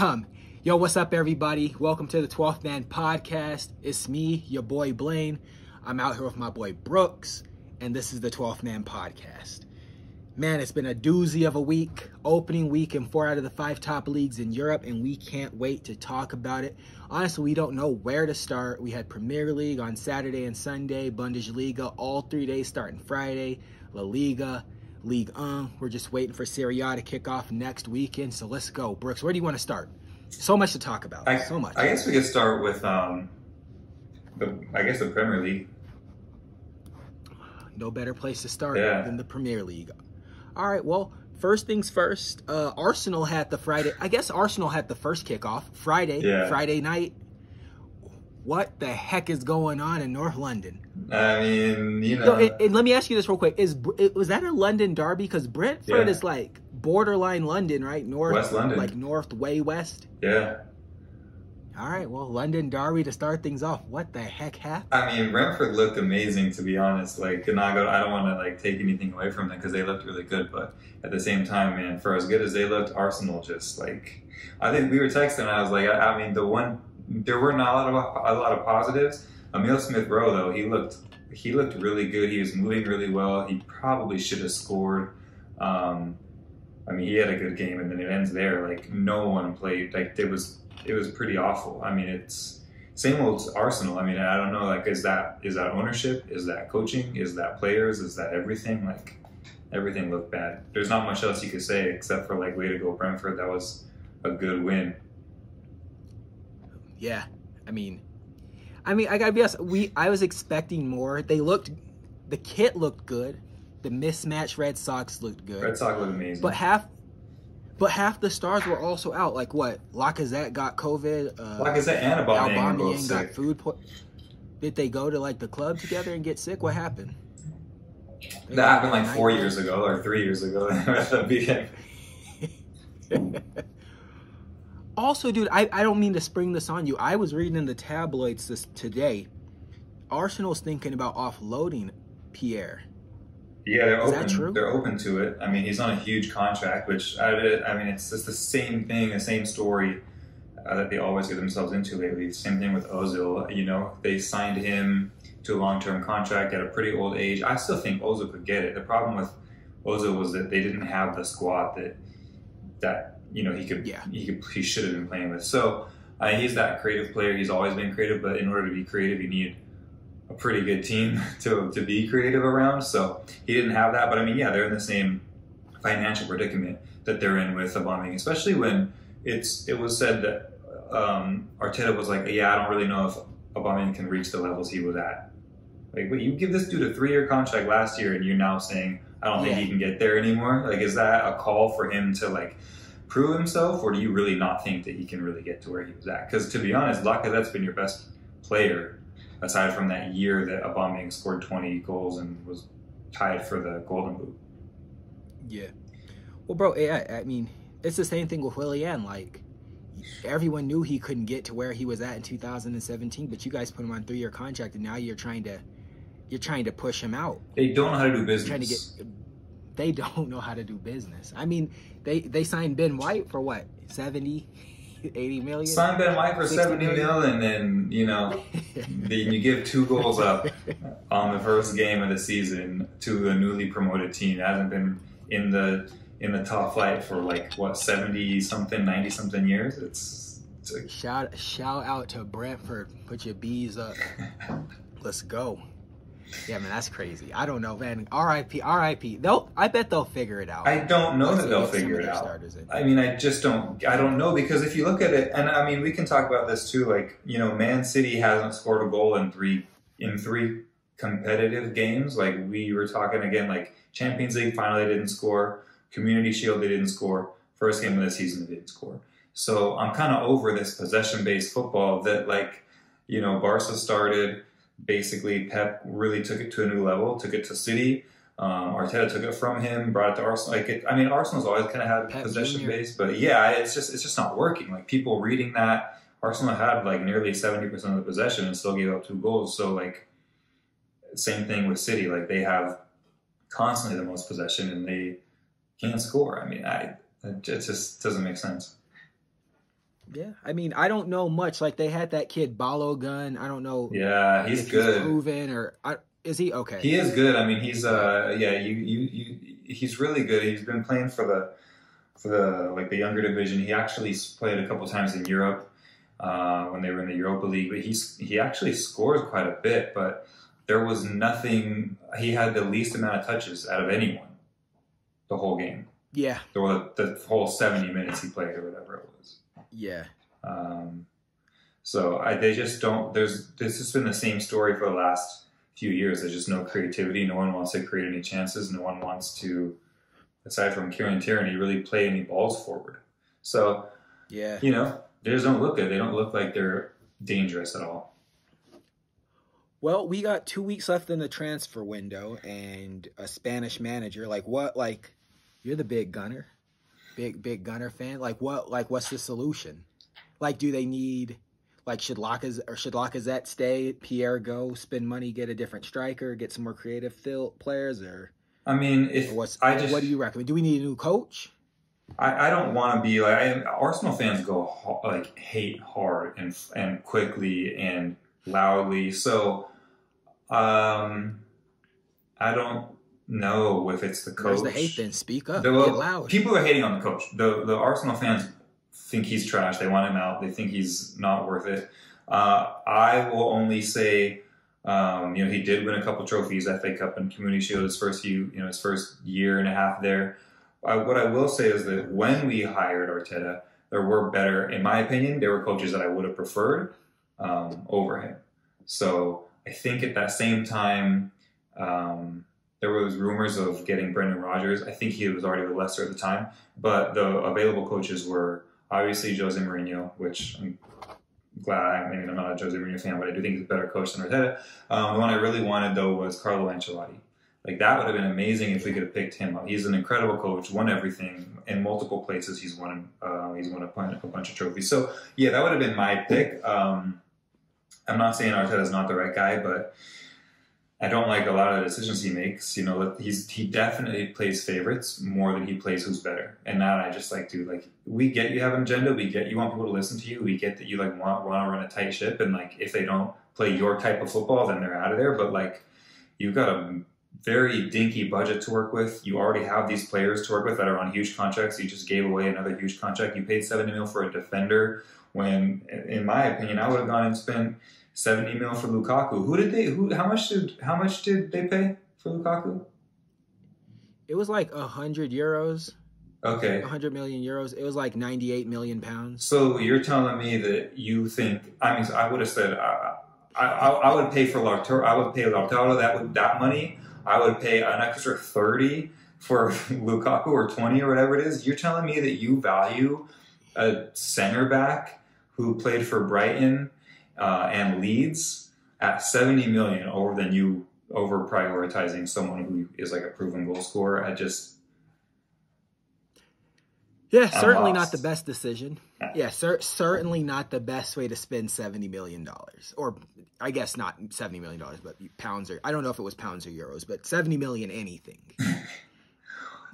Um, yo, what's up, everybody? Welcome to the 12th Man Podcast. It's me, your boy Blaine. I'm out here with my boy Brooks, and this is the 12th Man Podcast. Man, it's been a doozy of a week, opening week in four out of the five top leagues in Europe, and we can't wait to talk about it. Honestly, we don't know where to start. We had Premier League on Saturday and Sunday, Bundesliga all three days starting Friday, La Liga, League 1. We're just waiting for Serie A to kick off next weekend, so let's go. Brooks, where do you want to start? So much to talk about. I, so much. I guess we could start with um, the I guess the Premier League. no better place to start Yeah. than the Premier League. All right, well, first things first. Uh, Arsenal had the Friday. I guess Arsenal had the first kickoff Friday. Yeah. Friday night. What the heck is going on in North London? I mean, you Yo, know, and, and let me ask you this real quick: Is was that a London derby? Because Brentford Yeah. is like borderline London, right? North, West London. like north, way west. yeah. All right, well, London derby to start things off. What the heck happened? I mean, Brentford looked amazing to be honest. Like, and I go, I don't want to like take anything away from them because they looked really good, but at the same time, man, for as good as they looked, Arsenal just like, I think we were texting. And I was like, I, I mean, the one there were not a lot of a lot of positives. Emil Smith Rowe though, he looked he looked really good. He was moving really well. He probably should have scored. Um, I mean, he had a good game, and then it ends there. Like no one played. Like it was it was pretty awful. I mean, it's same old Arsenal. I mean, I don't know. Like, is that is that ownership? Is that coaching? Is that players? Is that everything? Like everything looked bad. There's not much else you could say except for like way to go Brentford. That was a good win. Yeah, I mean, I mean, I gotta be honest. We I was expecting more. They looked, the kit looked good. The mismatched red socks looked good. red socks looked amazing. But half, but half the stars were also out. Like what? Lacazette got COVID. Uh, said, and Aubameyang Aubameyang got sick. food. Po- Did they go to like the club together and get sick? What happened? They That happened like four years ago or three years ago. Also, dude, I, I don't mean to spring this on you. I was reading in the tabloids this today. Arsenal's thinking about offloading Pierre. yeah, they're Is open. They're open to it. I mean, he's on a huge contract, which I, I mean, it's just the same thing, the same story uh, that they always get themselves into lately. Same thing with Ozil. You know, they signed him to a long-term contract at a pretty old age. I still think Ozil could get it. The problem with Ozil was that they didn't have the squad that that you know he could Yeah. he could he should have been playing with. So uh, he's that creative player. He's always been creative, but in order to be creative, you need a pretty good team to to be creative around. So he didn't have that. But I mean, yeah, they're in the same financial predicament that they're in with Aubameyang, especially when it's it was said that um, Arteta was like, yeah, I don't really know if Aubameyang can reach the levels he was at. Like, wait, you give this dude a three-year contract last year, and you're now saying I don't think Yeah. he can get there anymore. Like, is that a call for him to like prove himself, or do you really not think that he can really get to where he was at? Because to be honest, Lacazette's been your best player aside from that year that Aubameyang scored 20 goals and was tied for the Golden Boot. Yeah. Well, bro, yeah, I mean, it's the same thing with Willian. Like, everyone knew he couldn't get to where he was at in 2017, but you guys put him on three year contract, and now you're trying to, you're trying to push him out. They don't know how to do business. Trying to get. They don't know how to do business. I mean, they they signed Ben White for what 70, 80 million. Sign Ben White for 70 million. mil, and then you know, then you give two goals up on the first game of the season to a newly promoted team that hasn't been in the in the top flight for like what 70 something, 90 something years. It's, it's a, Shout shout out to Brentford. Put your bees up. Let's go. Yeah, man, that's crazy. I don't know, man. R.I.P. R.I.P. They'll. I bet they'll figure it out. I don't know that they they'll figure it out. I mean, I just don't. I don't know because if you look at it, and I mean, we can talk about this too. Like, you know, Man City hasn't scored a goal in three in three competitive games. Like we were talking again, like Champions League final they didn't score, Community Shield they didn't score, first game of the season they didn't score. So I'm kind of over this possession based football that like, you know, Barca started. Basically, Pep really took it to a new level, took it to City. Um, Arteta took it from him, brought it to Arsenal. Like, it, I mean, Arsenal's always kind of had Pep possession Jr.. based, but yeah, it's just it's just not working. Like people reading that Arsenal had like nearly seventy percent of the possession and still gave up two goals. So like, same thing with City. Like they have constantly the most possession and they can't score. I mean, I it just doesn't make sense. Yeah, I mean, I don't know much. Like they had that kid Balogun. I don't know. Yeah, he's good. He's proven or I, is he okay? He is good. I mean, he's uh, yeah, you, you, you, he's really good. He's been playing for the, for the like the younger division. He actually played a couple times in Europe uh, when they were in the Europa League. But he's he actually scores quite a bit. But there was nothing. He had the least amount of touches out of anyone, the whole game. yeah, The, the whole seventy minutes he played or whatever it was. Yeah, Um, so I, they just don't. There's this has been the same story for the last few years. There's just no creativity. No one wants to create any chances. No one wants to, aside from Kieran Tierney, really play any balls forward. So yeah. you know, they just don't look good. They don't look like they're dangerous at all. Well, we got two weeks left in the transfer window, and a Spanish manager. Like what? Like you're the big gunner, big big gunner fan. Like what? Like what's the solution? Like do they need? Like should Lacaz or should Lacazette stay? Pierre go spend money, get a different striker, get some more creative fill players, or, I mean, if what's? I just what do you recommend? Do we need a new coach? I, I don't want to be like I, Arsenal fans go like hate hard and and quickly and loudly. So, um, I don't know if it's the coach. Where's the hate? Then speak up. The- get loud. People are hating on the coach. The the Arsenal fans think he's trash. They want him out. They think he's not worth it. Uh, I will only say, um, you know, he did win a couple trophies, FA Cup and Community Shield, his first few, you know, his first year and a half there. Uh, what I will say is that when we hired Arteta, there were better, in my opinion, there were coaches that I would have preferred um, over him. So I think at that same time, um, there was rumors of getting Brendan Rodgers. I think he was already with Leicester at the time, but the available coaches were obviously Jose Mourinho, which I'm glad. I mean, I'm not a Jose Mourinho fan, but I do think he's a better coach than Arteta. Um, the one I really wanted though was Carlo Ancelotti. Like that would have been amazing if we could have picked him up. He's an incredible coach, won everything in multiple places. He's won. Uh, he's won a, pun- a bunch of trophies. So yeah, that would have been my pick. Um, I'm not saying Arteta's not the right guy, but I don't like a lot of the decisions he makes. You know, he's he definitely plays favorites more than he plays who's better. And that I just like, dude, like we get you have an agenda, we get you want people to listen to you, we get that you like want want to run a tight ship, and like if they don't play your type of football, then they're out of there. But like you've got a very dinky budget to work with. You already have these players to work with that are on huge contracts. You just gave away another huge contract. You paid seventy mil for a defender when, in my opinion, I would have gone and spent seventy mil for Lukaku. Who did they? Who? How much did? How much did they pay for Lukaku? It was like a hundred euros, Okay, a hundred million euros. It was like ninety-eight million pounds. so you're telling me that you think? I mean, I would have said I, I, I, would pay for Lautaro. I would pay Lautaro that would that money. I would pay an extra thirty for Lukaku or twenty or whatever it is. You're telling me that you value a center back who played for Brighton uh, and leads at 70 million over than you over prioritizing someone who is like a proven goal scorer I just Yeah, I'm certainly lost. not the best decision. Yeah. Cer- certainly not the best way to spend seventy million dollars, or I guess not seventy million dollars, but pounds or I don't know if it was pounds or euros, but seventy million anything.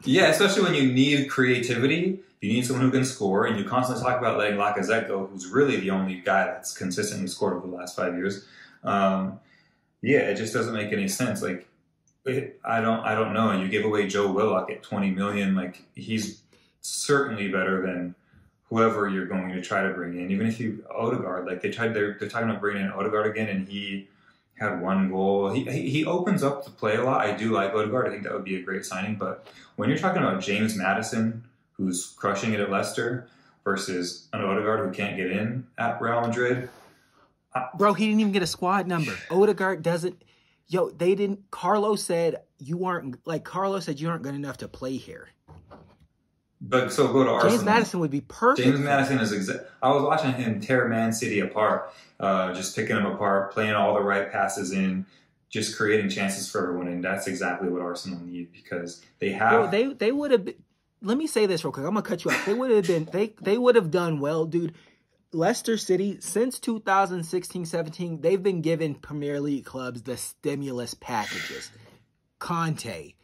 yeah especially when you need creativity you need someone who can score and you constantly talk about letting Lacazette go who's really the only guy that's consistently scored over the last five years. Um, yeah it just doesn't make any sense. Like it, I don't I don't know. And you give away Joe Willock at 20 million like he's certainly better than whoever you're going to try to bring in. Even if you Odegaard, like they tried, they're, they're talking about bringing in Odegaard again, and he had one goal. He, he opens up the play a lot. I do like Odegaard. I think that would be a great signing. But when you're talking about James Maddison, who's crushing it at Leicester, versus an Odegaard who can't get in at Real Madrid, Bro, he didn't even get a squad number. Odegaard doesn't. Yo, they didn't. Carlos said you aren't like Carlos said you aren't good enough to play here. But so go to Arsenal. James Maddison would be perfect. James Maddison is exa- I was watching him tear Man City apart, uh, just picking them apart, playing all the right passes in, just creating chances for everyone, and that's exactly what Arsenal need because they have. Bro, they they would have. been Let me say this real quick. I'm gonna cut you off. They would have been. They they would have done well, dude. Leicester City since 2016-17, they've been giving Premier League clubs the stimulus packages. Kanté,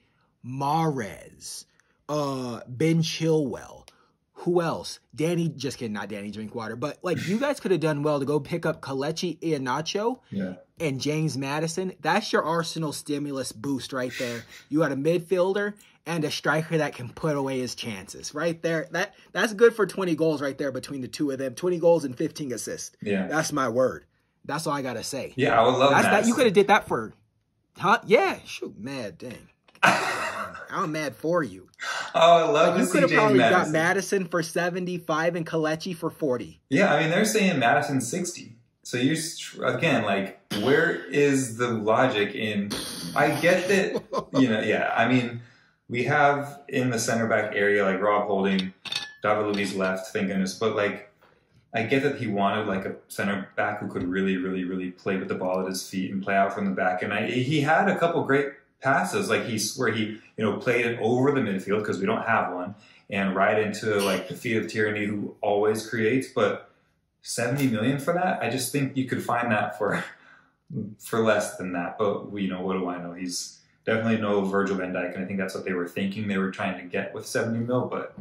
Mahrez, uh, Ben Chilwell. who else? Danny, just kidding, not Danny Drinkwater, but like you guys could have done well to go pick up Kelechi Iheanacho Yeah. and James Maddison. That's your Arsenal stimulus boost right there. You got a midfielder and a striker that can put away his chances right there. That that's good for 20 goals right there between the two of them. 20 goals and 15 assists. Yeah. That's my word. That's all I gotta say. Yeah, I would love That's that. You could have did that for, huh? Yeah. Shoot, mad. Dang. I'm mad for you. Oh, I love Like, to you see could have probably Maddison. got Maddison for 75 and Kelechi for 40. Yeah, I mean they're saying Maddison sixty. So you're again like, where is the logic in? I get that you know. Yeah, I mean we have in the center back area like Rob Holding, David Luiz left, thank goodness. But like, I get that he wanted like a center back who could really, really, really play with the ball at his feet and play out from the back. And I, he had a couple great passes, like he's where he you know played it over the midfield because we don't have one, and right into like the feet of Tierney who always creates, but. 70 million for that? I just think you could find that for for less than that but you know what do i know? He's definitely no virgil van Dijk, and i think that's what they were thinking. They were trying to get with 70 mil but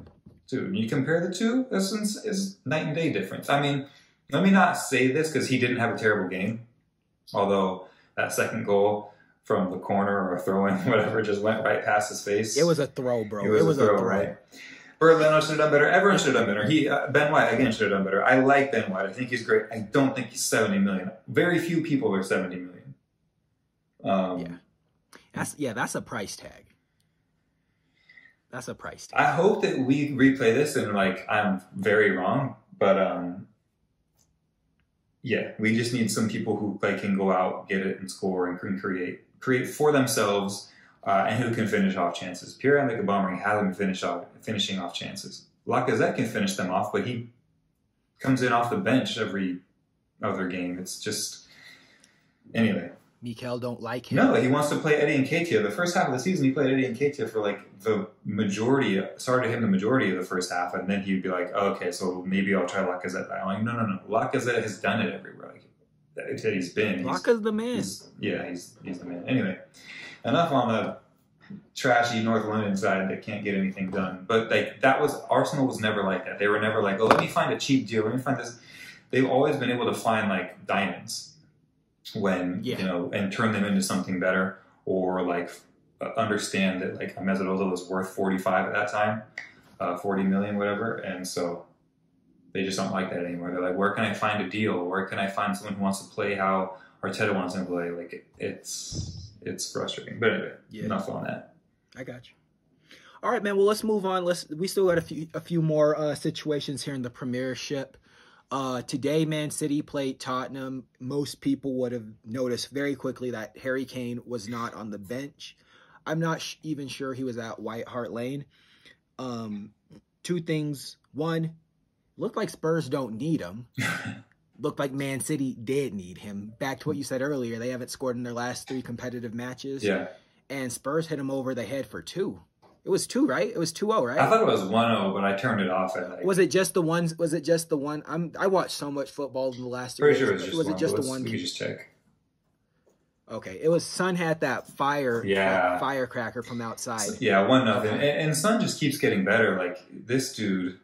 dude when you compare the two this is, is night and day difference. I mean let me not say this because he didn't have a terrible game although that second goal from the corner or throw-in whatever just went right past his face It was a throw, bro. it was, a, throw, right? Bernd Leno should have done better. Everyone should have done better. He uh, Ben White again should have done better. I like Ben White. I think he's great. I don't think he's seventy million. Very few people are seventy million. Um, Yeah. That's yeah, that's a price tag. That's a price tag. I hope that we replay this and like I'm very wrong, but um, yeah, we just need some people who like can go out, get it, and score and can create create for themselves uh, and who can finish off chances. Pierre Emerick Aubameyang hasn't finished off finishing off chances. Lacazette can finish them off, but he comes in off the bench every other game. It's just anyway. Mikel don't like him. No, he wants to play Eddie Nketiah. The first half of the season, he played Eddie Nketiah for like the majority, started him the majority of the first half, and then he'd be like, oh, okay, so maybe I'll try Lacazette. I'm like, no, no, no. Lacazette has done it everywhere. Like, that he's been. He's, the man. he's- yeah, he's he's the man. Anyway, enough on the trashy North London side that can't get anything done. But like that was Arsenal was never like that. They were never like, oh, let me find a cheap deal. Let me find this. They've always been able to find like diamonds when Yeah. you know and turn them into something better or like understand that like a Mesut was worth 45 at that time, uh, 40 million, whatever. And so they just don't like that anymore. They're like, where can I find a deal? Where can I find someone who wants to play how Arteta wants to play? Like it, it's it's frustrating. But anyway, Yeah. enough on that. I got you. All right, man. Well, let's move on. Let's. We still got a few a few more uh, situations here in the Premiership. Uh, today, Man City played Tottenham. Most people would have noticed very quickly that Harry Kane was not on the bench. I'm not sh- even sure he was at White Hart Lane. Um, two things. One, looked like Spurs don't need him. Looked like Man City did need him. Back to what you said earlier, they haven't scored in their last three competitive matches yeah, and Spurs hit him over the head for two. It was two, right? It was 2-0, right? I thought it was 1-0, but I turned it off at like. was it just the ones? Was it just the one? I'm I watched so much football in the last Pretty days. sure it was just was one. it just the one? Could just check. Okay, it was Son had that fire, Yeah. firecracker from outside. Yeah, one nothing. And, and Son just keeps getting better. Like this dude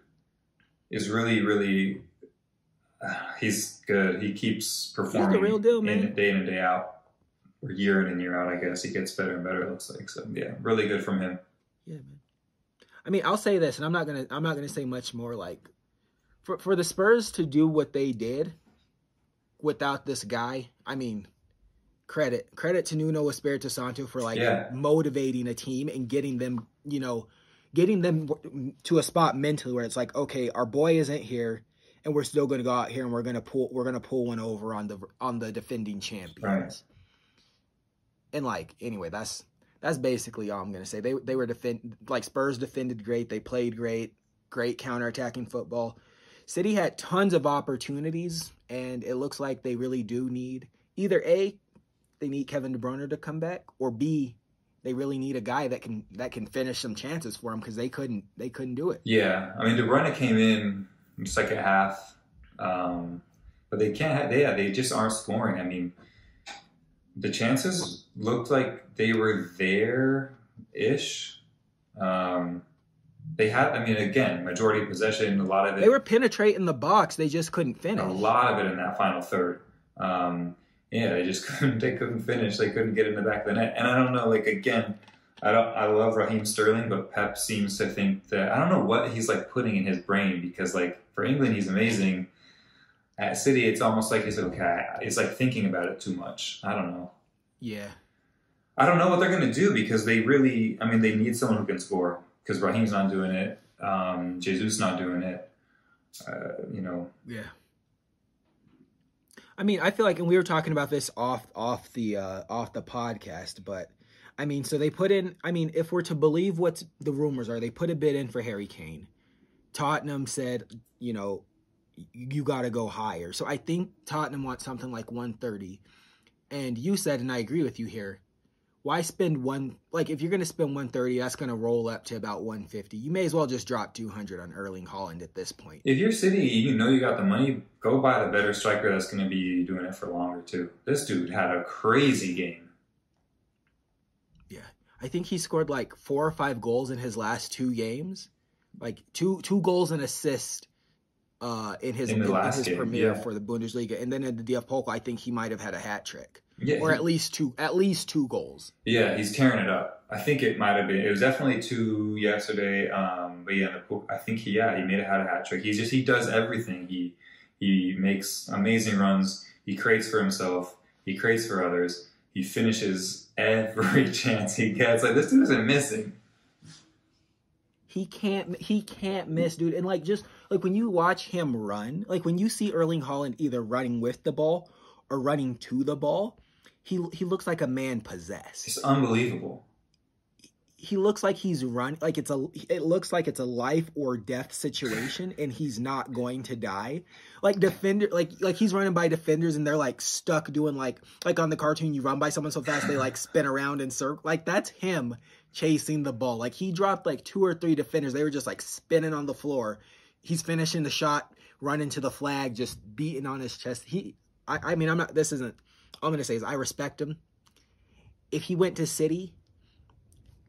is really, really. Uh, he's good. He keeps performing. real deal, in- day in and day out, or year in and year out. I guess he gets better and better. It looks like so. Yeah, really good from him. Yeah, man. I mean, I'll say this, and I'm not gonna I'm not gonna say much more. Like, for for the Spurs to do what they did without this guy, I mean, credit credit to Nuno Espirito Santo for like Yeah. motivating a team and getting them, you know, getting them to a spot mentally where it's like, okay, our boy isn't here, and we're still gonna go out here and we're gonna pull we're gonna pull one over on the on the defending champions. Right. And like, anyway, that's that's basically all I'm gonna say. They they were defend like Spurs defended great. They played great, great counterattacking football. City had tons of opportunities, and it looks like they really do need either a they need Kevin De Bruyne to come back, or b they really need a guy that can that can finish some chances for them because they couldn't they couldn't do it. Yeah, I mean De Bruyne came in in the second half, um, but they can't. Have, yeah, they just aren't scoring. I mean, the chances looked like they were there ish. Um, they had. I mean, again, majority possession. A lot of it. They were penetrating the box. They just couldn't finish. A lot of it in that final third. Um, yeah, they just couldn't. They couldn't finish. They couldn't get in the back of the net. And I don't know. Like again, I don't. I love Raheem Sterling, but Pep seems to think that I don't know what he's like putting in his brain because like for England he's amazing. At City, it's almost like he's okay. It's like thinking about it too much. I don't know. Yeah. I don't know what they're going to do because they really. I mean, they need someone who can score because Raheem's not doing it. Um, Jesus not doing it. Uh, you know. Yeah. I mean, I feel like, and we were talking about this off off the uh, off the podcast, but I mean, so they put in. I mean, if we're to believe what the rumors are, they put a bid in for Harry Kane. Tottenham said, you know, you got to go higher. So I think Tottenham wants something like 130. And you said, and I agree with you here, why spend one like if you're going to spend 130 that's going to roll up to about 150 you may as well just drop 200 on Erling Haaland at this point. If you're city you know you got the money go buy the better striker that's going to be doing it for longer too. This dude had a crazy game. Yeah. I think he scored like four or five goals in his last two games. Like two two goals and assist uh, in his in, in his game, premiere yeah. for the Bundesliga, and then in the DFB Pokal, I think he might have had a hat trick. Yeah, or he, at least two, at least two goals. Yeah, he's tearing it up. I think it might have been. It was definitely two yesterday. Um, but yeah, I think he yeah he made a had a hat trick. He's just he does everything. He he makes amazing runs. He creates for himself. He creates for others. He finishes every chance he gets. Like this dude isn't missing. He can't he can't miss, dude. And like just like when you watch him run, like when you see Erling Haaland either running with the ball or running to the ball, he he looks like a man possessed. It's unbelievable. He looks like he's run like it's a it looks like it's a life or death situation and he's not going to die. Like defender like like he's running by defenders and they're like stuck doing like like on the cartoon you run by someone so fast they like spin around and circle. Like that's him chasing the ball. Like he dropped like two or three defenders. They were just like spinning on the floor. He's finishing the shot, running to the flag, just beating on his chest. He I, I mean, I'm not. This isn't. All I'm gonna say is I respect him. If he went to City,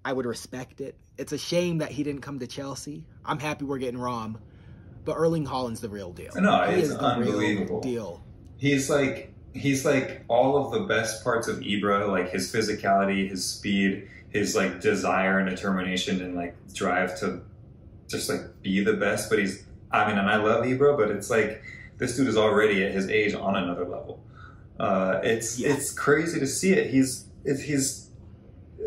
I would respect it. It's a shame that he didn't come to Chelsea. I'm happy we're getting Rom, but Erling Haaland's the real deal. No, he it's unbelievable. deal. He's like he's like all of the best parts of Ibra, like his physicality, his speed, his like desire and determination and like drive to just like be the best. But he's I mean, and I love Ibra, but it's like this dude is already at his age on another level. Uh, it's yeah. it's crazy to see it. He's he's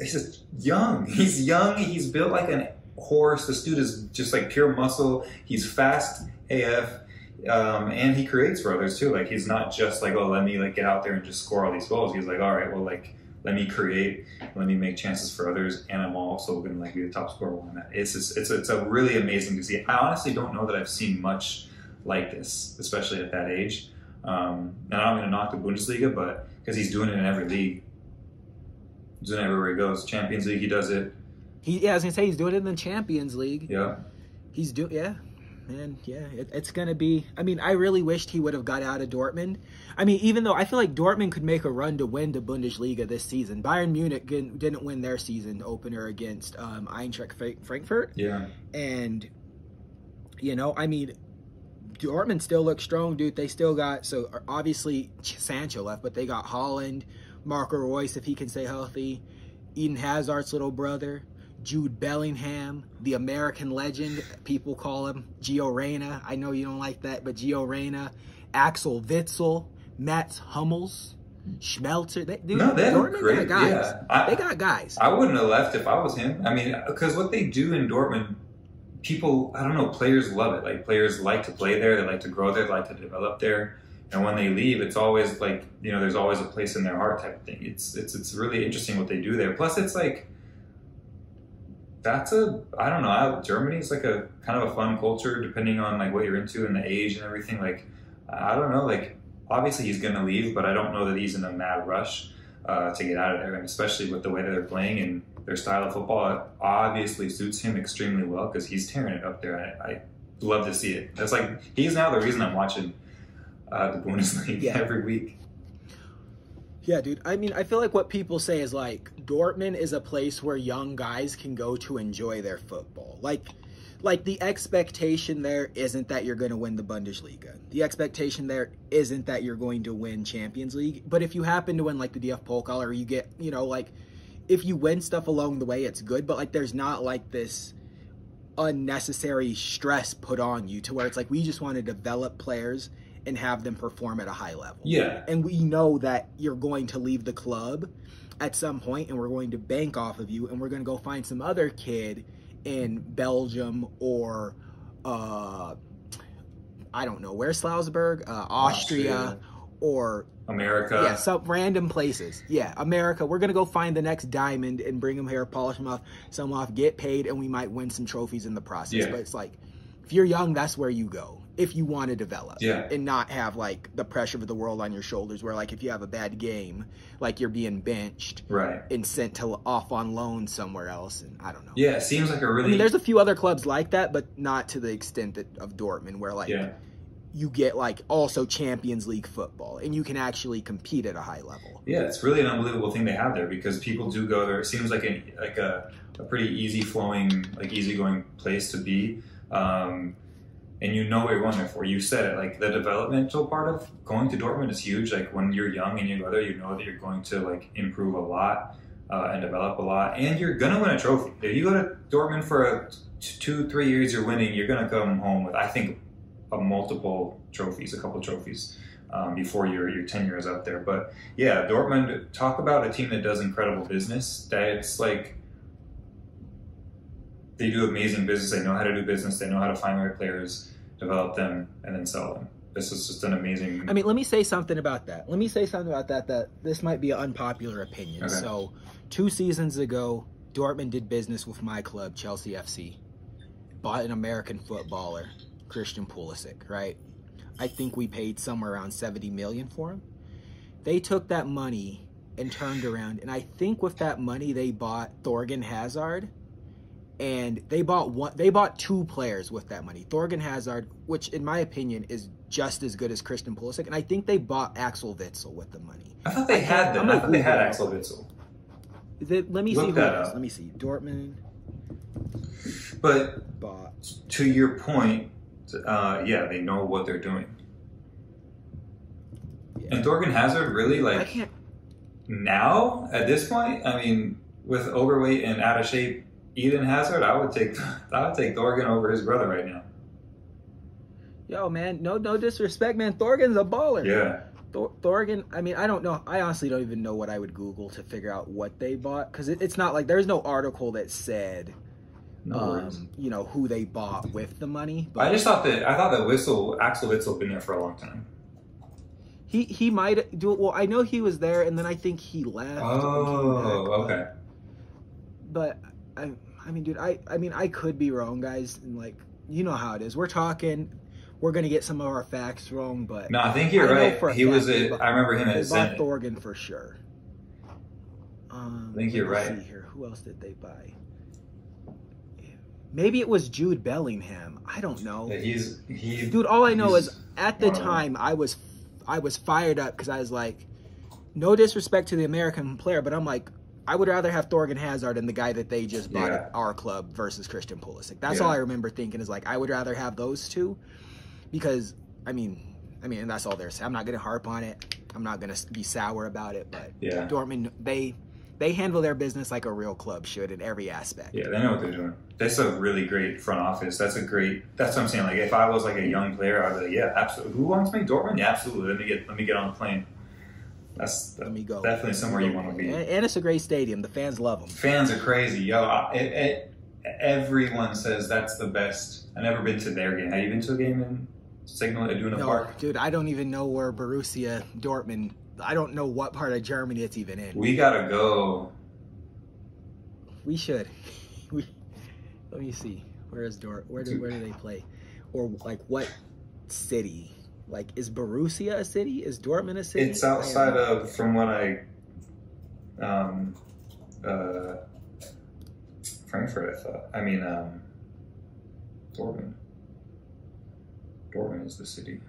he's young. He's young. He's built like a horse. This dude is just like pure muscle. He's fast AF. Um, and he creates for others too. Like he's not just like, oh, let me like get out there and just score all these goals. He's like, all right, well, like let me create, let me make chances for others, and I'm also going to like be the top scorer on that. It's just, it's it's a really amazing to see. I honestly don't know that I've seen much like this, especially at that age. Um, and I'm going to knock the Bundesliga, but because he's doing it in every league, he's doing it everywhere he goes. Champions League, he does it. He, yeah, I was gonna say he's doing it in the Champions League. Yeah, he's doing yeah, man. Yeah, it, it's gonna be. I mean, I really wished he would have got out of Dortmund. I mean, even though I feel like Dortmund could make a run to win the Bundesliga this season, Bayern Munich didn't, didn't win their season opener against um, Eintracht Frankfurt. Yeah, and you know, I mean, Dortmund still looks strong, dude. They still got so obviously Sancho left, but they got Haaland, Marco Reus if he can stay healthy, Eden Hazard's little brother, Jude Bellingham, the American legend, people call him Gio Reyna. I know you don't like that, but Gio Reyna, Axel Witsel, Mats Hummels. Schmelzer, they, dude, no, they Dortmund great. got guys. Yeah. I, they got guys. I wouldn't have left if I was him. I mean, because what they do in Dortmund people, I don't know, players love it. Like players like to play there, they like to grow there, they like to develop there. And when they leave, it's always like you know, there's always a place in their heart type of thing. It's it's it's really interesting what they do there. Plus, it's like that's a I don't know. Germany's like a kind of a fun culture, depending on like what you're into and the age and everything. Like I don't know. Like obviously he's gonna leave, but I don't know that he's in a mad rush uh, to get out of there, and especially with the way that they're playing and their style of football obviously suits him extremely well because he's tearing it up there. I, I, love to see it. That's like he's now the reason I'm watching uh, the Bundesliga yeah. every week. Yeah, dude. I mean, I feel like what people say is like Dortmund is a place where young guys can go to enjoy their football. Like, like the expectation there isn't that you're going to win the Bundesliga. The expectation there isn't that you're going to win Champions League. But if you happen to win like the DFB Pokal or you get, you know, like if you win stuff along the way, it's good. But like there's not like this unnecessary stress put on you to where it's like we just want to develop players and have them perform at a high level. Yeah. And we know that you're going to leave the club at some point and we're going to bank off of you and we're going to go find some other kid in Belgium or uh I don't know, where Salzburg? Uh, Austria, Austria. or America. yeah, some random places. Yeah, America. We're gonna go find the next diamond and bring them here, polish them off, sell them off, get paid, and we might win some trophies in the process. Yeah. But it's like, if you're young, that's where you go if you want to develop. Yeah. And not have like the pressure of the world on your shoulders, where like if you have a bad game, like you're being benched Right. and sent to off on loan somewhere else, and I don't know. Yeah, it seems like a really I mean, there's a few other clubs like that, but not to the extent that of Dortmund, where like yeah. You get like also Champions League football, and you can actually compete at a high level. Yeah, it's really an unbelievable thing they have there because people do go there. It seems like a like a, a pretty easy flowing, like easygoing place to be. Um, and you know what you're going there for. You said it. Like the developmental part of going to Dortmund is huge. Like when you're young and you go there, you know that you're going to like improve a lot uh, and develop a lot, and you're gonna win a trophy. If you go to Dortmund for two, three years, you're winning. You're gonna come home with, I think, multiple trophies, a couple trophies. Um, before your your tenure is up there, but yeah, Dortmund. Talk about a team that does incredible business. That it's like they do amazing business. They know how to do business. They know how to find the right players, develop them, and then sell them. This is just an amazing. I mean, let me say something about that. Let me say something about that. That this might be an unpopular opinion. Okay. So, two seasons ago, Dortmund did business with my club, Chelsea FC. Bought an American footballer, Christian Pulisic. Right. I think we paid somewhere around seventy million for him. They took that money and turned around, and I think with that money they bought Thorgan Hazard. And they bought one. They bought two players with that money. Thorgan Hazard, which in my opinion is just as good as Christian Pulisic, and I think they bought Axel Witsel with the money. I thought they had them. I'm I gonna thought they had Google. Axel Witsel. They- let me Look see who that else. up. Let me see. Dortmund But bought. to your point, uh, yeah, they know what they're doing. Yeah. And Thorgan Hazard really I like can't. now at this point. I mean, with overweight and out of shape, Eden Hazard, I would take I would take Thorgan over his brother right now. Yo, man, no, no disrespect, man. Thorgan's a baller. Yeah, Thor- Thorgan. I mean, I don't know. I honestly don't even know what I would Google to figure out what they bought because it, it's not like there's no article that said, no um, you know, who they bought with the money. I just thought that I thought that Witsel Axel Witsel been there for a long time. He he might do it. Well, I know he was there, and then I think he left. Oh, back, okay. But I I mean, dude, I I mean, I could be wrong, guys, and like you know how it is. We're talking. We're gonna get some of our facts wrong, but No, I think you're I right. He was fact a. bought- I remember him they at bought Zenit. Thorgan for sure. Um, I think you're right. See here, who else did they buy? Maybe it was Jude Bellingham. I don't know. He's he. Dude, all I know is at the time I was I was fired up because I was like, no disrespect to the American player, but I'm like, I would rather have Thorgan Hazard and the guy that they just bought Yeah. at our club versus Christian Pulisic. That's Yeah. all I remember thinking is like I would rather have those two because I mean I mean and that's all there's. I'm not gonna harp on it. I'm not gonna be sour about it, but Yeah. Dortmund they they handle their business like a real club should in every aspect. Yeah, they know what they're doing. That's a really great front office. That's a great. That's what I'm saying. Like, if I was like a young player, I'd be like, yeah, absolutely. Who wants me, Dortmund? Yeah, absolutely. Let me get. Let me get on the plane. That's Let me go. definitely somewhere you want to be. And, and it's a great stadium. The fans love them. Fans are crazy, yo. I- It, it, everyone says that's the best. I've never been to their game. Have you been to a game in Signal Iduna No, Park? dude, I don't even know where Borussia Dortmund. I don't know what part of Germany it's even in. We gotta go. We should. We, let me see. Where is Dort? Where do where do they play? Or like what city? Like is Borussia a city? Is Dortmund a city? It's outside of, from what I, um, uh, Frankfurt. I thought. I mean, um, Dortmund. Dortmund is the city.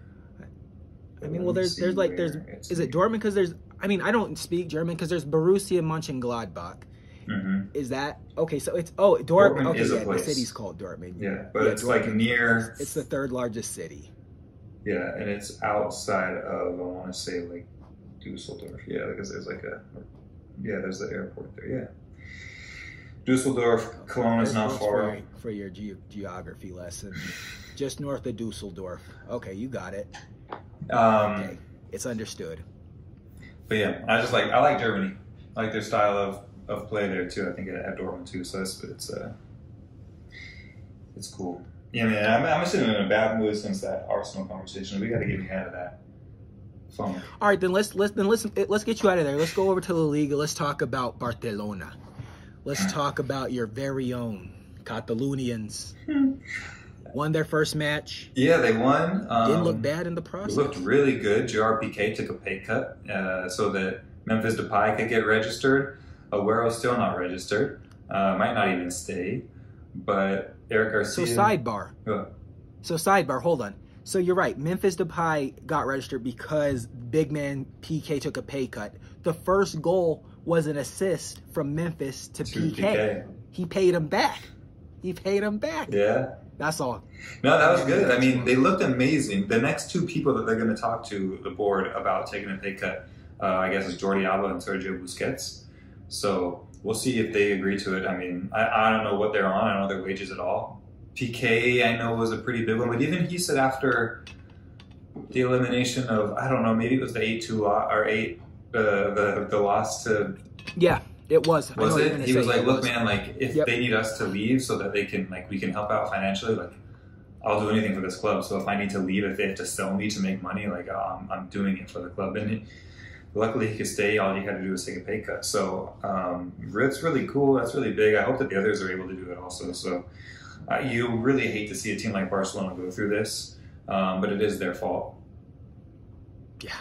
I mean, well, there's there's like there's is it. Dortmund? Because there's I mean I don't speak German because there's Borussia Mönchengladbach, hmm Is that okay? So it's oh Dortmund. Dortmund okay, is a yeah, the city's called Dortmund. Yeah, but Yeah, it's like near. It's the third largest city. Yeah, and it's outside of I want to say like Dusseldorf. Yeah, because there's like a yeah, there's the airport there. Yeah, Dusseldorf, Cologne is not far. For, for your ge- geography lesson, just north of Dusseldorf. Okay, you got it. Um, Okay, it's understood. But yeah, I just like I like Germany. I like their style of, of play there too. I think at, at Dortmund too. So it's it's uh, it's cool. Yeah, man. I'm, I'm sitting in a bad mood since that Arsenal conversation. We got to get me out of that. Fun. All right, then let's let's then let's let's get you out of there. Let's go over to the league. Let's talk about Barcelona. Let's talk about your very own Catalonians. Won their first match. Yeah, they won. Um, Didn't look bad in the process. looked really good. JRPK took a pay cut uh, so that Memphis Depay could get registered. Aguero's still not registered. Uh, might not even stay. But Eric Garcia. So sidebar. Yeah. So sidebar. Hold on. So you're right. Memphis Depay got registered because big man PK took a pay cut. The first goal was an assist from Memphis to, to PK. PK. He paid him back. He paid him back. Yeah. That's all. No, that was good. I mean, they looked amazing. The next two people that they're going to talk to the board about taking a pay cut, uh, I guess, is Jordi Alba and Sergio Busquets. So we'll see if they agree to it. I mean, I, I don't know what they're on. I don't know their wages at all. PK, I know, was a pretty big one, but even he said after the elimination of, I don't know, maybe it was the 8 2 lo- or 8, uh, the, the loss to Yeah, it was. Was it? He say. was like, "Look, man, like if Yep. they need us to leave so that they can like we can help out financially, like I'll do anything for this club. So if I need to leave, if they have to sell me to make money, like I'm, I'm doing it for the club." And luckily, he could stay. All he had to do was take a pay cut. So um, it's really cool. That's really big. I hope that the others are able to do it also. So uh, you really hate to see a team like Barcelona go through this, um, but it is their fault. Yeah.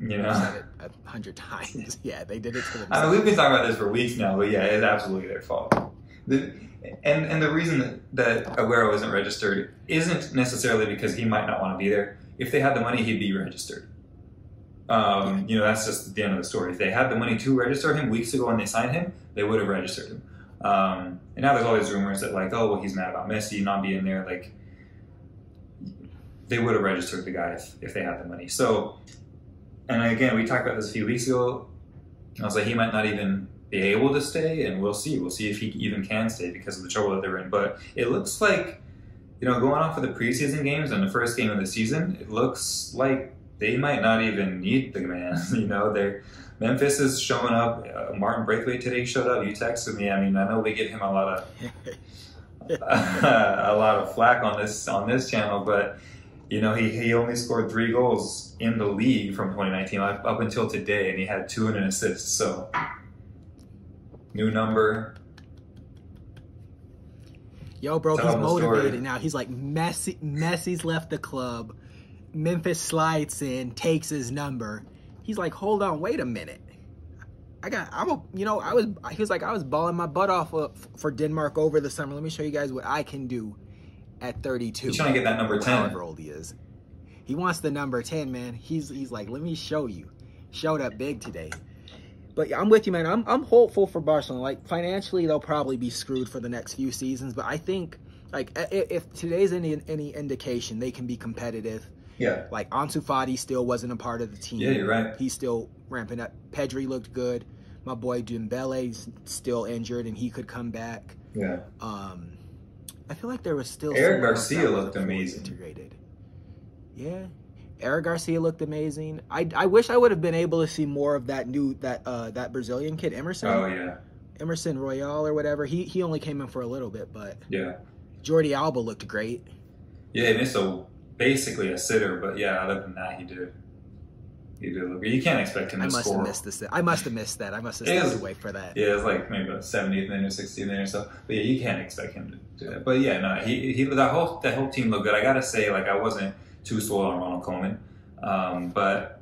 You know. A hundred times. Yeah, they did it to I mean, we've been talking about this for weeks now, but yeah, it's absolutely their fault. The, and and the reason that, that Aguero isn't registered isn't necessarily because he might not want to be there. If they had the money, he'd be registered. Um, you know, that's just the end of the story. If they had the money to register him weeks ago when they signed him, they would have registered him. Um, and now there's all these rumors that like, oh, well, he's mad about Messi not being there. Like, they would have registered the guy if, if they had the money. So, and again, we talked about this a few weeks ago. I was like, he might not even be able to stay, and we'll see. We'll see if he even can stay because of the trouble that they're in. But it looks like, you know, going off of the preseason games and the first game of the season, it looks like they might not even need the man. you know, they Memphis is showing up. Uh, Martin Braithwaite today showed up. You texted me. I mean, I know we give him a lot of a lot of flack on this on this channel, but you know he, he only scored three goals in the league from 2019 up, until today, and he had two and an assist. So new number. Yo, bro, Tell he's him the story. motivated now. He's like Messi. Messi's left the club. Memphis slides in, takes his number. He's like, hold on, wait a minute. I got, I'm a, you know, I was, he was like, I was balling my butt off for Denmark over the summer. Let me show you guys what I can do at 32. He's trying to get that number 10. However old he is. He wants the number 10, man. He's he's like, let me show you. Showed up big today. But yeah, I'm with you, man. I'm I'm hopeful for Barcelona. Like financially, they'll probably be screwed for the next few seasons. But I think like if today's any any indication, they can be competitive. Yeah, Like Ansu Fati still wasn't a part of the team. Yeah, you're right. He's still ramping up. Pedri looked good. My boy Dembele's still injured, and he could come back. yeah. Um, I feel like there was still Eric Garcia looked amazing. Integrated. Yeah, Eric Garcia looked amazing. I, I wish I would have been able to see more of that new that uh that Brazilian kid Emerson Oh yeah, Emerson Royal or whatever. He he only came in for a little bit, but yeah, Jordi Alba looked great. yeah. He missed a basically a sitter, but yeah, other than that, he did. He did look. You can't expect him to I must score. have missed this. I must have missed that. I must have is- away for that. Yeah, it's like maybe about 70th minute or 60th minute or so. But yeah, you can't expect him to do that. But yeah, no, he, he that whole that whole team looked good. I gotta say, like I wasn't too sold on Ronald Koeman. um, but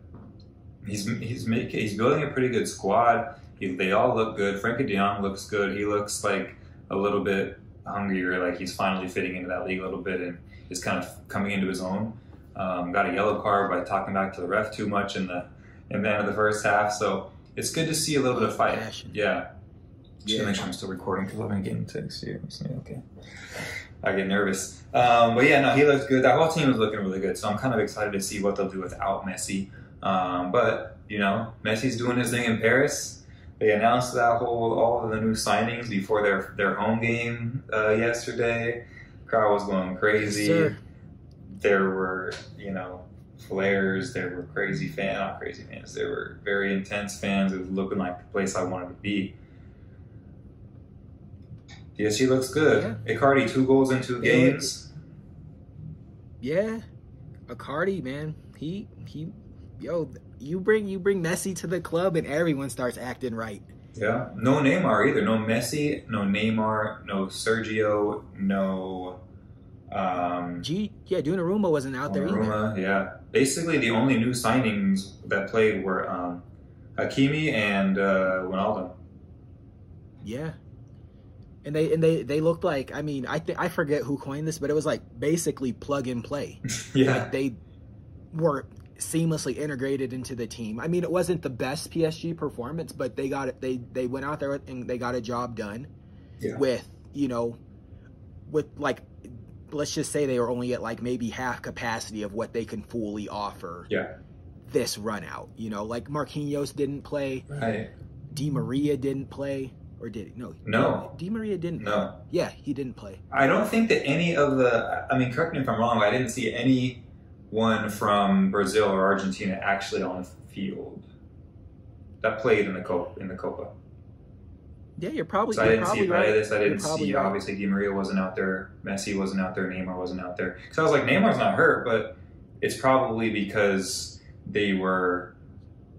he's he's making he's building a pretty good squad. He, they all look good. Frenkie De Jong looks good. He looks like a little bit hungrier, like he's finally fitting into that league a little bit and is kind of coming into his own. Um, got a yellow card by talking back to the ref too much in the in the end of the first half. So it's good to see a little bit of fight. Yeah. Just Yeah. make sure I'm still recording because I've been getting texts here. Yeah, okay. I get nervous. Um, but yeah, no, he looks good. That whole team is looking really good. So I'm kind of excited to see what they'll do without Messi. Um, but you know, Messi's doing his thing in Paris. They announced that whole all of the new signings before their their home game uh, yesterday. Crowd was going crazy. Sir. There were you know flares. There were crazy fans, not crazy fans. There were very intense fans. It was looking like the place I wanted to be. PSG looks good. Icardi two goals in two Yeah. games. Yeah, Icardi, man, he he, yo, you bring you bring Messi to the club and everyone starts acting right. Yeah. No Neymar either. No Messi. No Neymar. No Sergio. No. Um, G, yeah, Donnarumma wasn't out there either. Yeah. Basically, the only new signings that played were um, Hakimi and uh, Wijnaldum. Yeah. And they and they they looked like I mean I think I forget who coined this but it was like basically plug and play. yeah. Like they were seamlessly integrated into the team. I mean it wasn't the best PSG performance but they got it they they went out there and they got a job done Yeah. with, you know, with like let's just say they were only at like maybe half capacity of what they can fully offer Yeah. this run out. You know, like Marquinhos didn't play, Right. Di Maria didn't play or did he? No. No. Di Maria didn't. No. Yeah, he didn't play. I don't think that any of the. I mean, correct me if I'm wrong, but I didn't see anyone from Brazil or Argentina actually on the field that played in the Copa. In the Copa. Yeah, you're probably, So I you're didn't see right. Paredes. I didn't see right. obviously Di Maria wasn't out there. Messi wasn't out there. Neymar wasn't out there. Because I was like, Neymar's not hurt, but it's probably because they were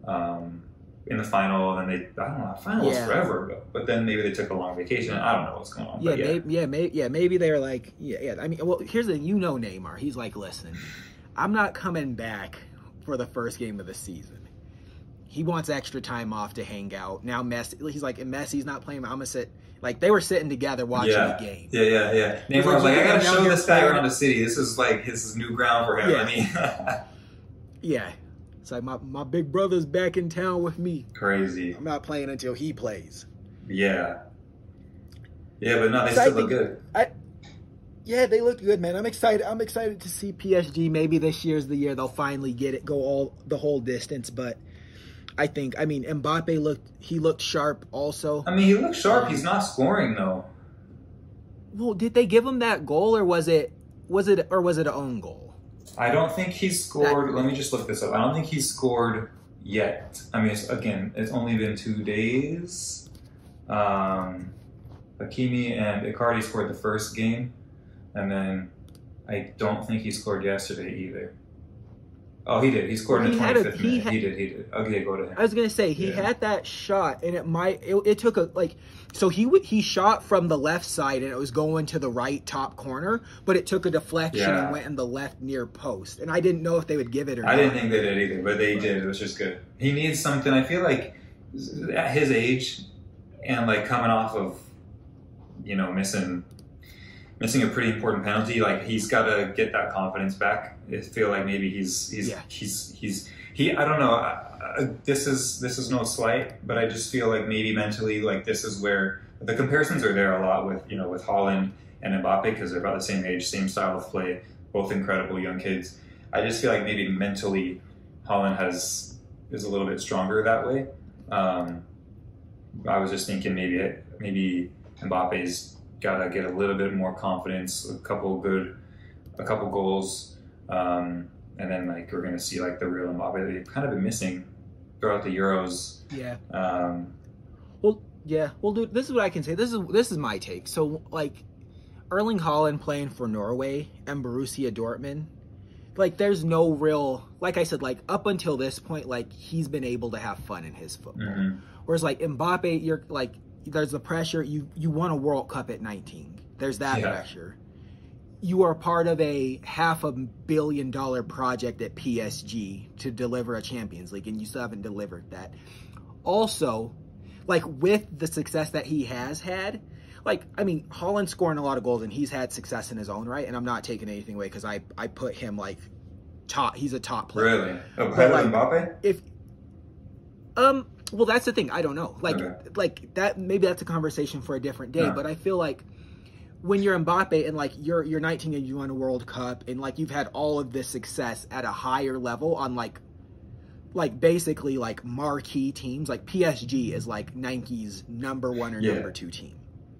um, in the final and they I don't know. The final was forever ago. But then maybe they took a long vacation. I don't know what's going on. Yeah, but yeah. maybe, yeah, maybe, yeah, maybe they were like, yeah, yeah. I mean, well, here's the, you know, Neymar. He's like, listen, I'm not coming back for the first game of the season. He wants extra time off to hang out. Now Messi, he's like, Messi's not playing, I'm gonna sit. Like they were sitting together watching Yeah. the game. Yeah, yeah, yeah. He's Neymar was like, like, I gotta show this guy around the city. This is like his is new ground for him. Yeah. I mean, Yeah, it's like my my big brother's back in town with me. crazy. I'm not playing until he plays. Yeah. Yeah, but no, they still look good. Yeah, they look good, man. I'm excited. I'm excited to see PSG. Maybe this year's the year they'll finally get it, go all the whole distance. But I think, I mean, Mbappe looked. He looked sharp. Also, I mean, he looks sharp. He's not scoring though. well, did they give him that goal, or was it, was it, or was it an own goal? I don't think he's scored. Let me just look this up. I don't think he's scored yet. I mean, it's, again, it's only been two days. Um, Hakimi and Icardi scored the first game, and then I don't think he scored yesterday either. Oh, he did. He scored in He the had a- he minute. had- he did. He did. Okay, go to him. I was gonna say he Yeah. had that shot, and it might. It, it took a like. So he would he shot from the left side, and it was going to the right top corner, but it took a deflection Yeah. and went in the left near post. And I didn't know if they would give it or not. I not. didn't think they did either, but they did. It was just good. He needs something. I feel like at his age and like coming off of, you know, missing missing a pretty important penalty, like he's got to get that confidence back. I feel like maybe he's he's Yeah. he's he's he. I don't know. This is this is no slight, but I just feel like maybe mentally, like this is where the comparisons are there a lot with you know with Haaland and Mbappe because they're about the same age, same style of play, both incredible young kids. I just feel like maybe mentally Haaland has is a little bit stronger that way. Um, I was just thinking maybe maybe Mbappe's got to get a little bit more confidence, a couple good, a couple goals, um, and then like we're gonna see like the real Mbappe that they've kind of been missing throughout the Euros. Yeah. Um, Well, yeah. Well, dude, this is what I can say. This is this is my take. So, like, Erling Haaland playing for Norway and Borussia Dortmund, like, there's no real, like I said, like up until this point, like he's been able to have fun in his football. mhm. Whereas, like Mbappe, you're like, there's the pressure. You you won a World Cup at 19. There's that Yeah. pressure. You are part of a half a billion dollar project at PSG to deliver a Champions League, and you still haven't delivered that. Also, like with the success that he has had, like I mean, Haaland scoring a lot of goals, and he's had success in his own right. And I'm not taking anything away because I I put him like top. He's a top player. Really, oh, better like- than Mbappe? If um Well, that's the thing. I don't know. Like, Okay. like that. Maybe that's a conversation for a different day. Yeah. But I feel like when you're Mbappe and like you're you're 19 and you won a World Cup and like you've had all of this success at a higher level on like like basically like marquee teams. Like PSG mm-hmm. is like Nike's number one or Yeah. number two team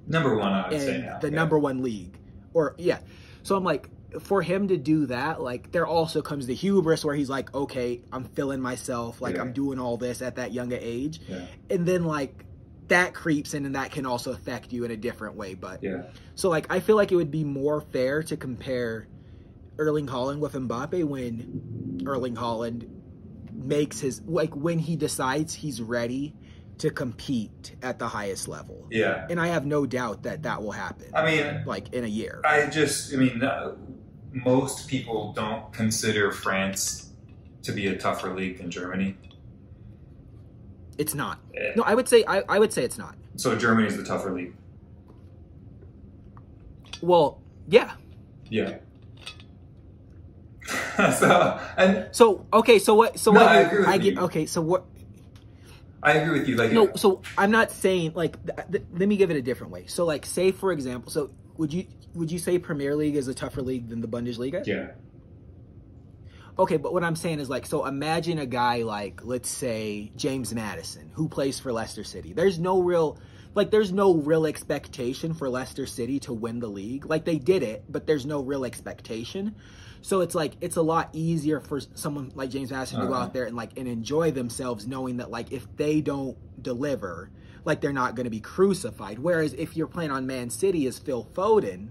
Number one, I would say now. the yeah. number one league. Or yeah. So I'm like, for him to do that, like there also comes the hubris where he's like, okay, I'm feeling myself, like Yeah. I'm doing all this at that younger age, Yeah. and then like that creeps in and that can also affect you in a different way. But Yeah. so like I feel like it would be more fair to compare Erling Haaland with Mbappe when Erling Haaland makes his like when he decides he's ready to compete at the highest level. Yeah. And I have no doubt that that will happen. I mean, like in a year. I just, I mean, uh, most people don't consider France to be a tougher league than Germany. It's not. Eh, No, I would say I, I would say it's not. So Germany is the tougher league. Well, yeah. Yeah. so, and So okay, so what? So No, what? I agree with I get you. okay. So what? I agree with you. Like, No, so I'm not saying like. Th- th- let me give it a different way. So like, say for example, so would you would you say Premier League is a tougher league than the Bundesliga? yeah, Okay, but what I'm saying is like, so imagine a guy like, let's say James Maddison, who plays for Leicester City. There's no real, like, there's no real expectation for Leicester City to win the league. Like they did it, but there's no real expectation. So it's like it's a lot easier for someone like James Maddison to go Uh-huh. out there and like and enjoy themselves, knowing that like if they don't deliver, like they're not going to be crucified. Whereas if you're playing on Man City as Phil Foden,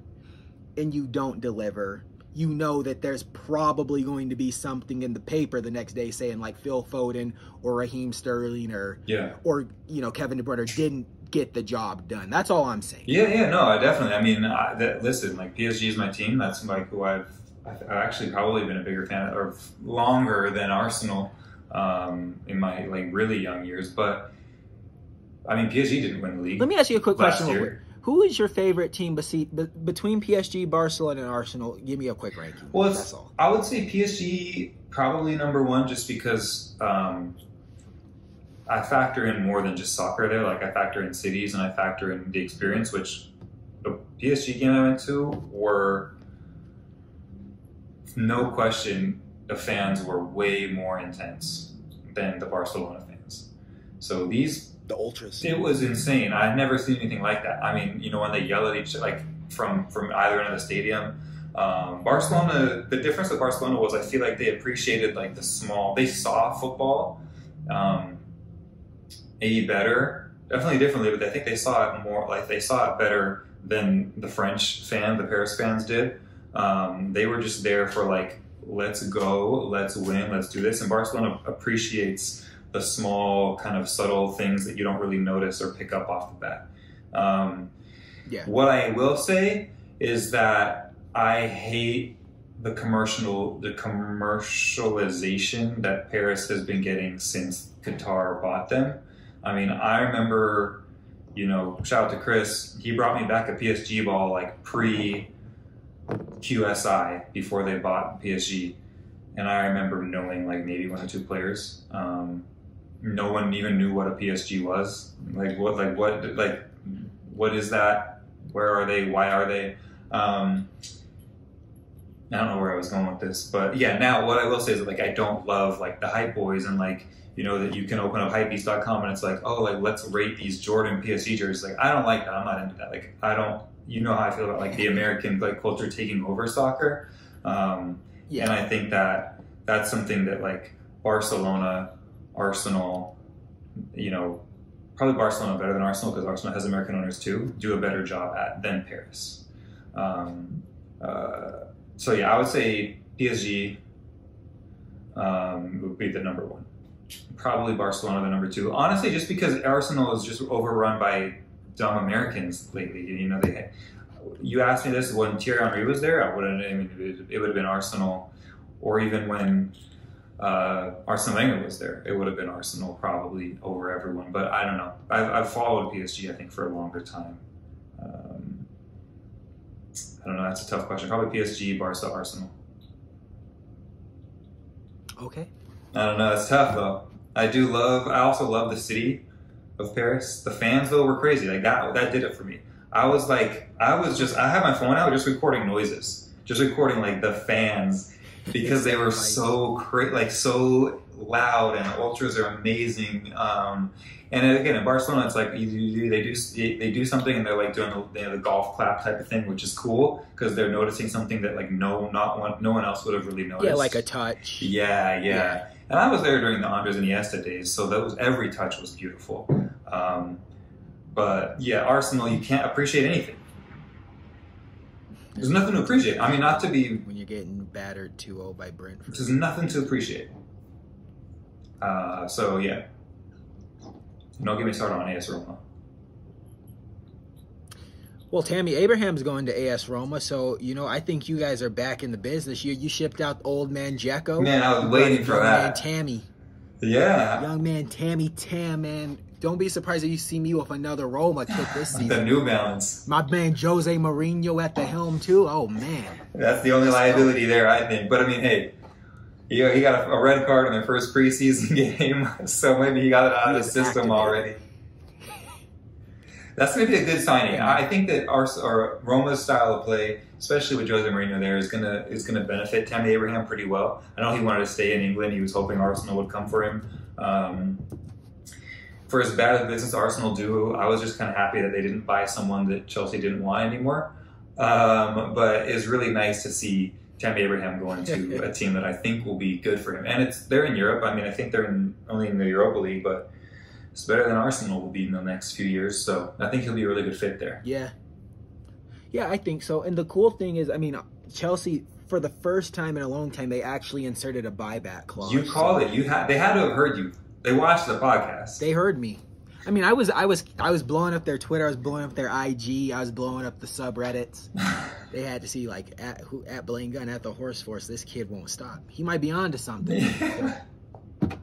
and you don't deliver, you know that there's probably going to be something in the paper the next day saying like Phil Foden or Raheem Sterling or yeah, or you know Kevin De Bruyne didn't get the job done. That's all I'm saying. yeah, yeah. No, I definitely. I mean, I, that, listen, like PSG is my team. That's like who I've, I've actually probably been a bigger fan of or longer than Arsenal um, in my like really young years. But I mean, PSG didn't win the league Let me ask you a quick question. year. Who is your favorite team between PSG, Barcelona, and Arsenal? Give me a quick ranking. Well. I would say PSG probably number one just because um, I factor in more than just soccer there. Like I factor in cities and I factor in the experience, which the PSG game I went to were no question the fans were way more intense than the Barcelona fans. So these The ultras. it was insane. I've never seen anything like that. I mean, you know, when they yell at each like from from either end of the stadium. Um, Barcelona. The difference with Barcelona was I feel like they appreciated like the small. They saw football, um, maybe better, definitely differently, but I think they saw it more like they saw it better than the French fan, the Paris fans did. Um, they were just there for like, let's go, let's win, let's do this. And Barcelona appreciates the small, kind of subtle things that you don't really notice or pick up off the bat. Um, Yeah. What I will say is that I hate the commercial, the commercialization that Paris has been getting since Qatar bought them. I mean, I remember, you know, shout out to Chris. He brought me back a PSG ball like pre QSI before they bought PSG, and I remember knowing like maybe one or two players. Um, no one even knew what a PSG was. Like what? Like what? Like what is that? Where are they? Why are they? Um, I don't know where I was going with this, but yeah. Now, what I will say is that, like I don't love like the hype boys and like you know that you can open up hypebeast.com and it's like oh like let's rate these Jordan PSG jerseys. Like I don't like that. I'm not into that. Like I don't. You know how I feel about like the American like culture taking over soccer. Um, Yeah. and I think that that's something that like Barcelona, Arsenal, you know, probably Barcelona better than Arsenal because Arsenal has American owners too, do a better job at than Paris. Um, uh, so yeah, I would say PSG um, would be the number one. Probably Barcelona the number two. Honestly, just because Arsenal is just overrun by dumb Americans lately. You know, they. You asked me this when Thierry Henry was there. I wouldn't. I mean, it would have been Arsenal, or even when uh, Wenger was there, it would have been Arsenal probably over everyone. But I don't know. I've, I've followed PSG, I think, for a longer time. Um, I don't know. That's a tough question. Probably PSG, Barca, Arsenal. Okay. I don't know. It's tough though. I do love. I also love the city of Paris. The fans though were crazy. Like that. That did it for me. I was like, I was just. I had my phone out, just recording noises, just recording like the fans because they were so cra- like so loud and the ultras are amazing. Um, and again, in Barcelona, it's like you, they do they do something and they're like doing the, you know, the golf clap type of thing, which is cool because they're noticing something that like no not one no one else would have really noticed. Yeah, like a touch. Yeah, yeah. Yeah. And I was there during the Andres and Iniesta days, so that was every touch was beautiful. Um, but yeah, Arsenal, you can't appreciate anything. There's nothing to appreciate. I mean, not to be when you're getting battered 2-0 by Brentford. there's nothing to appreciate. Uh, so yeah, don't get me started on AS Roma. Well, Tammy Abraham's going to AS Roma, so you know I think you guys are back in the business. You you shipped out old man Dzeko. Man, I was waiting for young man that. Tammy, Yeah, young man Tammy Tam, man. Don't be surprised if you see me with another Roma kit this season. the. New Balance. My man Jose Mourinho at the helm too. Oh man, That's the only liability there, I think. But I mean, hey, he, he got a, red card in their first preseason game, so maybe he got it out He of the system activated. already. That's going to be a good signing. I think that our, our Roma's style of play, especially with Jose Mourinho there, is gonna is gonna benefit Tammy Abraham pretty well. I know he wanted to stay in England. He was hoping Arsenal would come for him. Um, for as bad a business Arsenal do, I was just kind of happy that they didn't buy someone that Chelsea didn't want anymore. Um, but it's really nice to see Tammy Abraham going to a team that I think will be good for him. And it's they're in Europe. I mean, I think they're in, only in the Europa League, but it's better than Arsenal will be in the next few years. So I think he'll be a really good fit there. yeah, yeah, I think so. And the cool thing is, I mean, Chelsea for the first time in a long time they actually inserted a buyback clause. You called it. You had they had to have heard you. They watched the podcast. They heard me. I mean, I was, I was, I was blowing up their Twitter. I was blowing up their IG. I was blowing up the subreddits. They had to see like at who at Blaine Gun at the Horse Force. This kid won't stop. He might be on to something.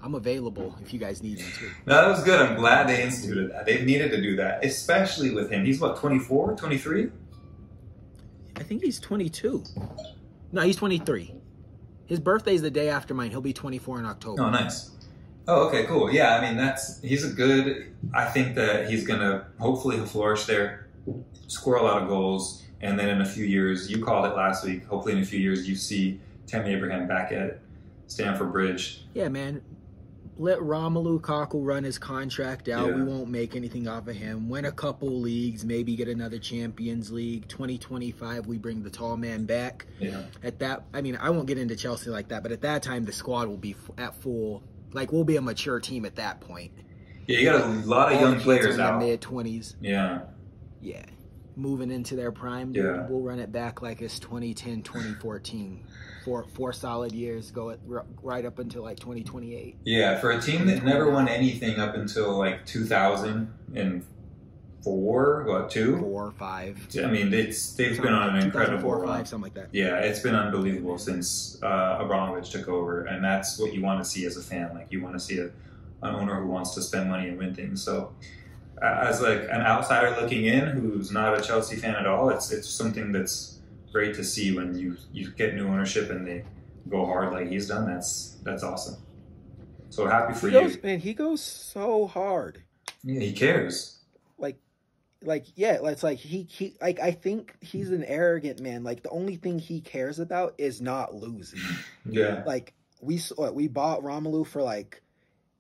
I'm available if you guys need me to. No, that was good. I'm glad they instituted that. They needed to do that, especially with him. He's what, 24, 23? I think he's 22. No, he's 23. His birthday's the day after mine. He'll be 24 in October. Oh, nice. Oh, okay, cool. Yeah, I mean, that's he's a good. I think that he's gonna hopefully he'll flourish there, score a lot of goals, and then in a few years, you called it last week. Hopefully, in a few years, you see Tammy Abraham back at Stamford Bridge. Yeah, man. Let Romelu Lukaku run his contract out. Yeah. We won't make anything off of him. Win a couple leagues, maybe get another Champions League. 2025, we bring the tall man back. Yeah, At that, I mean, I won't get into Chelsea like that, but at that time, the squad will be at full. Like, we'll be a mature team at that point. yeah. You got a lot of All young players in out. mid 20s. Yeah, Yeah. Moving into their prime, Yeah. we'll run it back like it's 2010, 2014. Four, four solid years, go it right up until like 2028. yeah. For a team that never won anything up until like 2004, what two? Four, five. I mean, it's they've been on an incredible 2004, run. five, something like that. Yeah, it's been unbelievable since uh, Abramovich took over, and that's what you want to see as a fan. Like you want to see a, an owner who wants to spend money and win things. So, as like an outsider looking in, who's not a Chelsea fan at all, it's it's something that's great to see when you you get new ownership and they go hard like he's done. That's that's awesome. So happy for He goes, you. man, he goes so hard. Yeah, he cares. Like, yeah, it's like he, he, like, I think he's an arrogant man. Like, the only thing he cares about is not losing. Yeah, like, we, s- we bought Romelu for like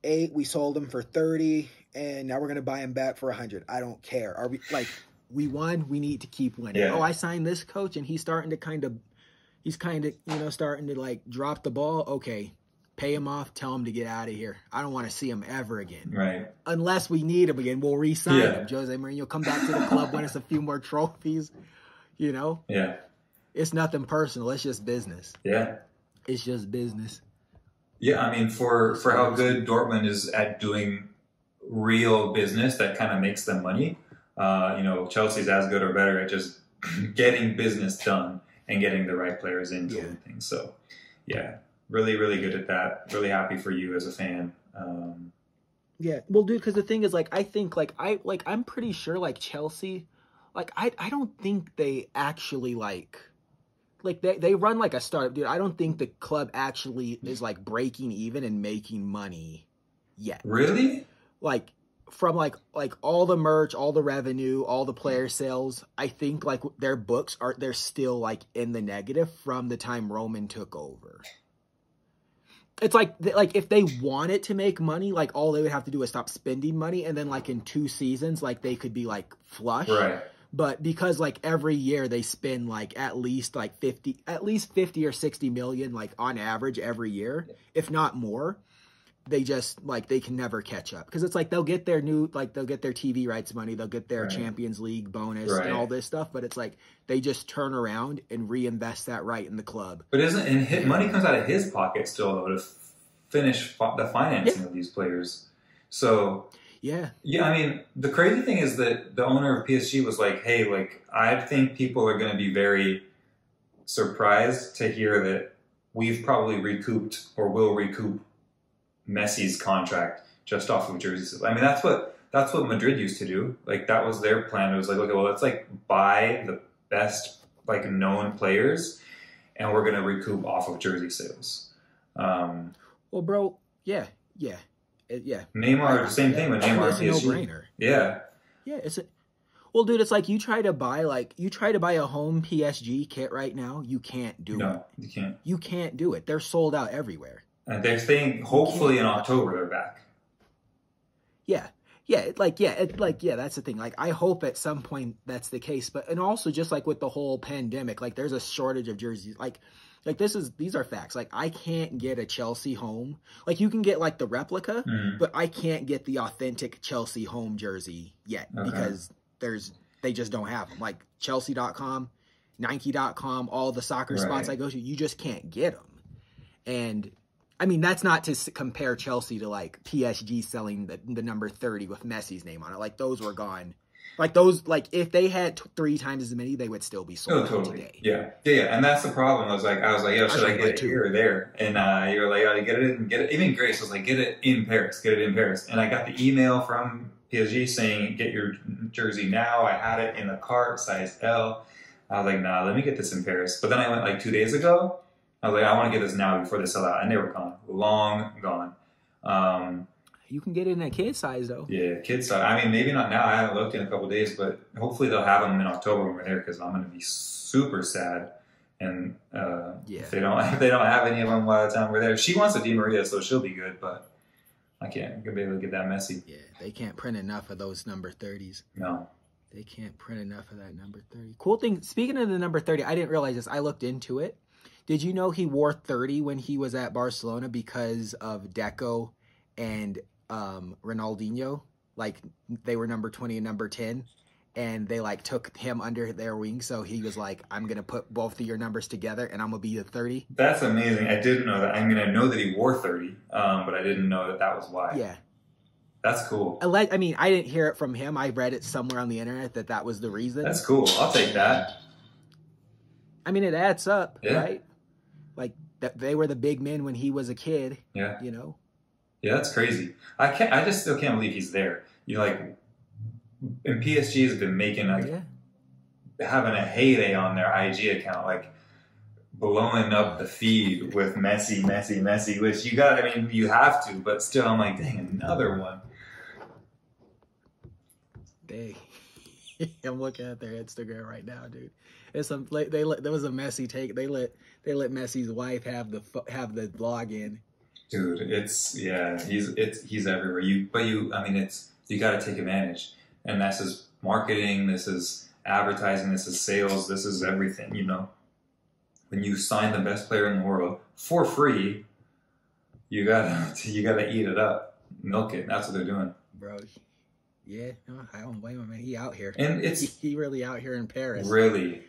eight, we sold him for 30, and now we're going to buy him back for 100. I don't care. Are we, like, we won, we need to keep winning. Yeah. Oh, I signed this coach, and he's starting to kind of, he's kind of, you know, starting to like drop the ball. Okay, pay him off, tell him to get out of here. I don't want to see him ever again. right. Unless we need him again, we'll re-sign Yeah. him. Jose Mourinho come back to the club, win us a few more trophies. You know, Yeah, it's nothing personal. It's just business. yeah. It's just business. Yeah, I mean, for for how good Dortmund is at doing real business that kind of makes them money, uh, you know, Chelsea's as good or better at just getting business done and getting the right players in Yeah. things. So, yeah, really, really good at that. Really happy for you as a fan. Um, Yeah, well, dude, because the thing is, like, I think, like, I, like, I'm pretty sure, like, Chelsea, like, I, I don't think they actually like, like, they, they run like a startup, dude. I don't think the club actually is like breaking even and making money. yet. Really? Like from like like all the merch, all the revenue, all the player sales, I think like their books are they're still like in the negative from the time Roman took over. It's like like if they wanted to make money, like all they would have to do is stop spending money, and then like in two seasons, like they could be like flush. Right. But because like every year they spend like at least like fifty, at least fifty or sixty million, like on average every year, if not more, they just like they can never catch up because it's like they'll get their new like they'll get their TV rights money, they'll get their Right. Champions League bonus Right. and all this stuff, but it's like they just turn around and reinvest that right in the club. But isn't and his, money comes out of his pocket still though to finish fi- the financing of these players. So Yeah, yeah, I mean the crazy thing is that the owner of PSG was like, "Hey, like I think people are going to be very surprised to hear that we've probably recouped or will recoup Messi's contract just off of jersey sales." I mean that's what that's what Madrid used to do. Like that was their plan. It was like, okay, well let's like buy the best like known players, and we're going to recoup off of jersey sales. Um, well, bro, yeah, yeah, It- yeah. Neymar, the same thing with Neymar. It's a no-brainer. Yeah, Yeah, it's a well, dude. It's like you try to buy like you try to buy a home PSG kit right now. You can't do it. no, you can't. You can't do it. They're sold out everywhere. And they're saying hopefully in October they're back. Yeah, yeah. Like yeah, it, like yeah. That's the thing. Like I hope at some point that's the case. But and also just like with the whole pandemic, like there's a shortage of jerseys. Like like this is these are facts. Like I can't get a Chelsea home. Like you can get like the replica, Mhm. but I can't get the authentic Chelsea home jersey yet Okay. because there's they just don't have them. Like Chelsea.com, Nike.com, all the soccer spots I go to, you just can't get them. And I mean, that's not to compare Chelsea to like PSG selling the, the number 30 with Messi's name on it. Like those were gone. Like those, like if they had t- three times as many, they would still be sold Oh, totally. today. Yeah, yeah, yeah. And that's the problem. I was like, I was like, yo, should I should get it two. here or there? And uh, you were like, oh, get it in, get it. Even Grace was like, get it in Paris, get it in Paris. And I got the email from PSG saying, get your jersey now. I had it in the cart, size L. I was like, nah, let me get this in Paris. But then I went like two days ago. I was like, I want to get this now before they sell out, and they were gone, long gone. Um, You can get it in a kid size though. Yeah, kid size. I mean, maybe not now. I haven't looked in a couple days, but hopefully they'll have them in October when we're there because I'm going to be super sad. And uh, Yeah. if they don't, if they don't have any of them by the time we're there, she wants a Di Maria, so she'll be good. But I can't. I'm gonna be able to get that messy. Yeah, they can't print enough of those number 30s. No. They can't print enough of that number 30. Cool thing, speaking of the number 30, I didn't realize this. I looked into it. Did you know he wore 30 when he was at Barcelona because of Deco and um, Ronaldinho? Like they were number 20 and number 10. And they like took him under their wing. So he was like, I'm going to put both of your numbers together and I'm going to be the 30. That's amazing. I didn't know that. I mean, I know that he wore 30, um, but I didn't know that that was why. Yeah. That's cool. I, mean, I didn't hear it from him. I read it somewhere on the internet that that was the reason. That's cool. I'll take that. I mean, it adds up, Yeah. right? Like that they were the big men when he was a kid, Yeah. you know. Yeah, that's crazy. I can't. I just still can't believe he's there. You know, like, and PSG has been making like yeah. having a heyday on their IG account, like blowing up the feed with Messi, Messi, Messi. Which you got. I mean, you have to, but still, I'm like, dang, another one. They, I'm looking at their Instagram right now, dude. It's some like, they let there was a messy take. They let they let Messi's wife have the have the login. Dude, it's yeah, he's it's he's everywhere. You, but you, I mean, it's you got to take advantage, and this is marketing. This is advertising. This is sales. This is everything. You know, when you sign the best player in the world for free, you gotta you gotta eat it up, milk it. That's what they're doing, Bro, yeah, no, I don't blame him, man. He out here. and He, it's he really out here in Paris. really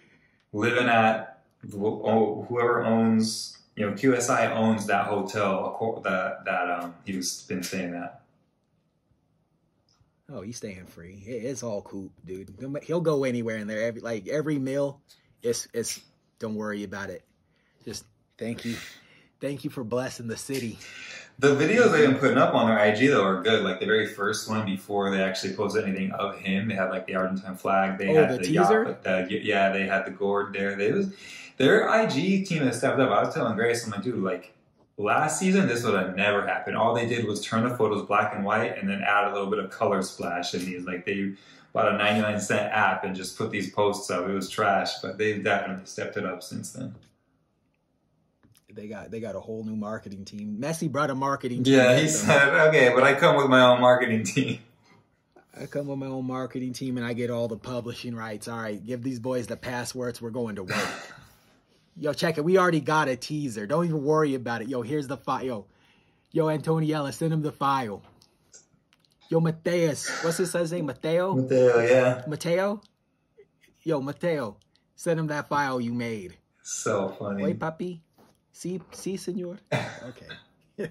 living at oh, whoever owns. You know, QSI owns that hotel that that um he was been staying at. Oh, he's staying free. It's all cool, dude. He'll go anywhere in there. Every like every meal, it's it's. Don't worry about it. Just thank you, thank you for blessing the city. The videos they've been putting up on their IG though are good. Like the very first one before they actually posted anything of him, they had like the Argentine flag. They Oh, had the yacht- teaser? the- yeah, they had the gourd there. They was their IG team has stepped up. I was telling Grace, I'm like, dude, like last season, this would have never happened. All they did was turn the photos black and white and then add a little bit of color splash in these. Like they bought a 99 cent app and just put these posts up. It was trash, but they've definitely stepped it up since then. They got they got a whole new marketing team. Messi brought a marketing team. Yeah, he said, okay, but I come with my own marketing team. I come with my own marketing team and I get all the publishing rights. All right, give these boys the passwords. We're going to work. Yo, check it. We already got a teaser. Don't even worry about it. Yo, here's the file. Yo, yo, Antonela, send him the file. Yo, Mateus, what's his son's name? Mateo. Mateo, yeah. Mateo. Yo, Mateo, send him that file you made. So funny. Wait, papi. See, see, senor. Okay.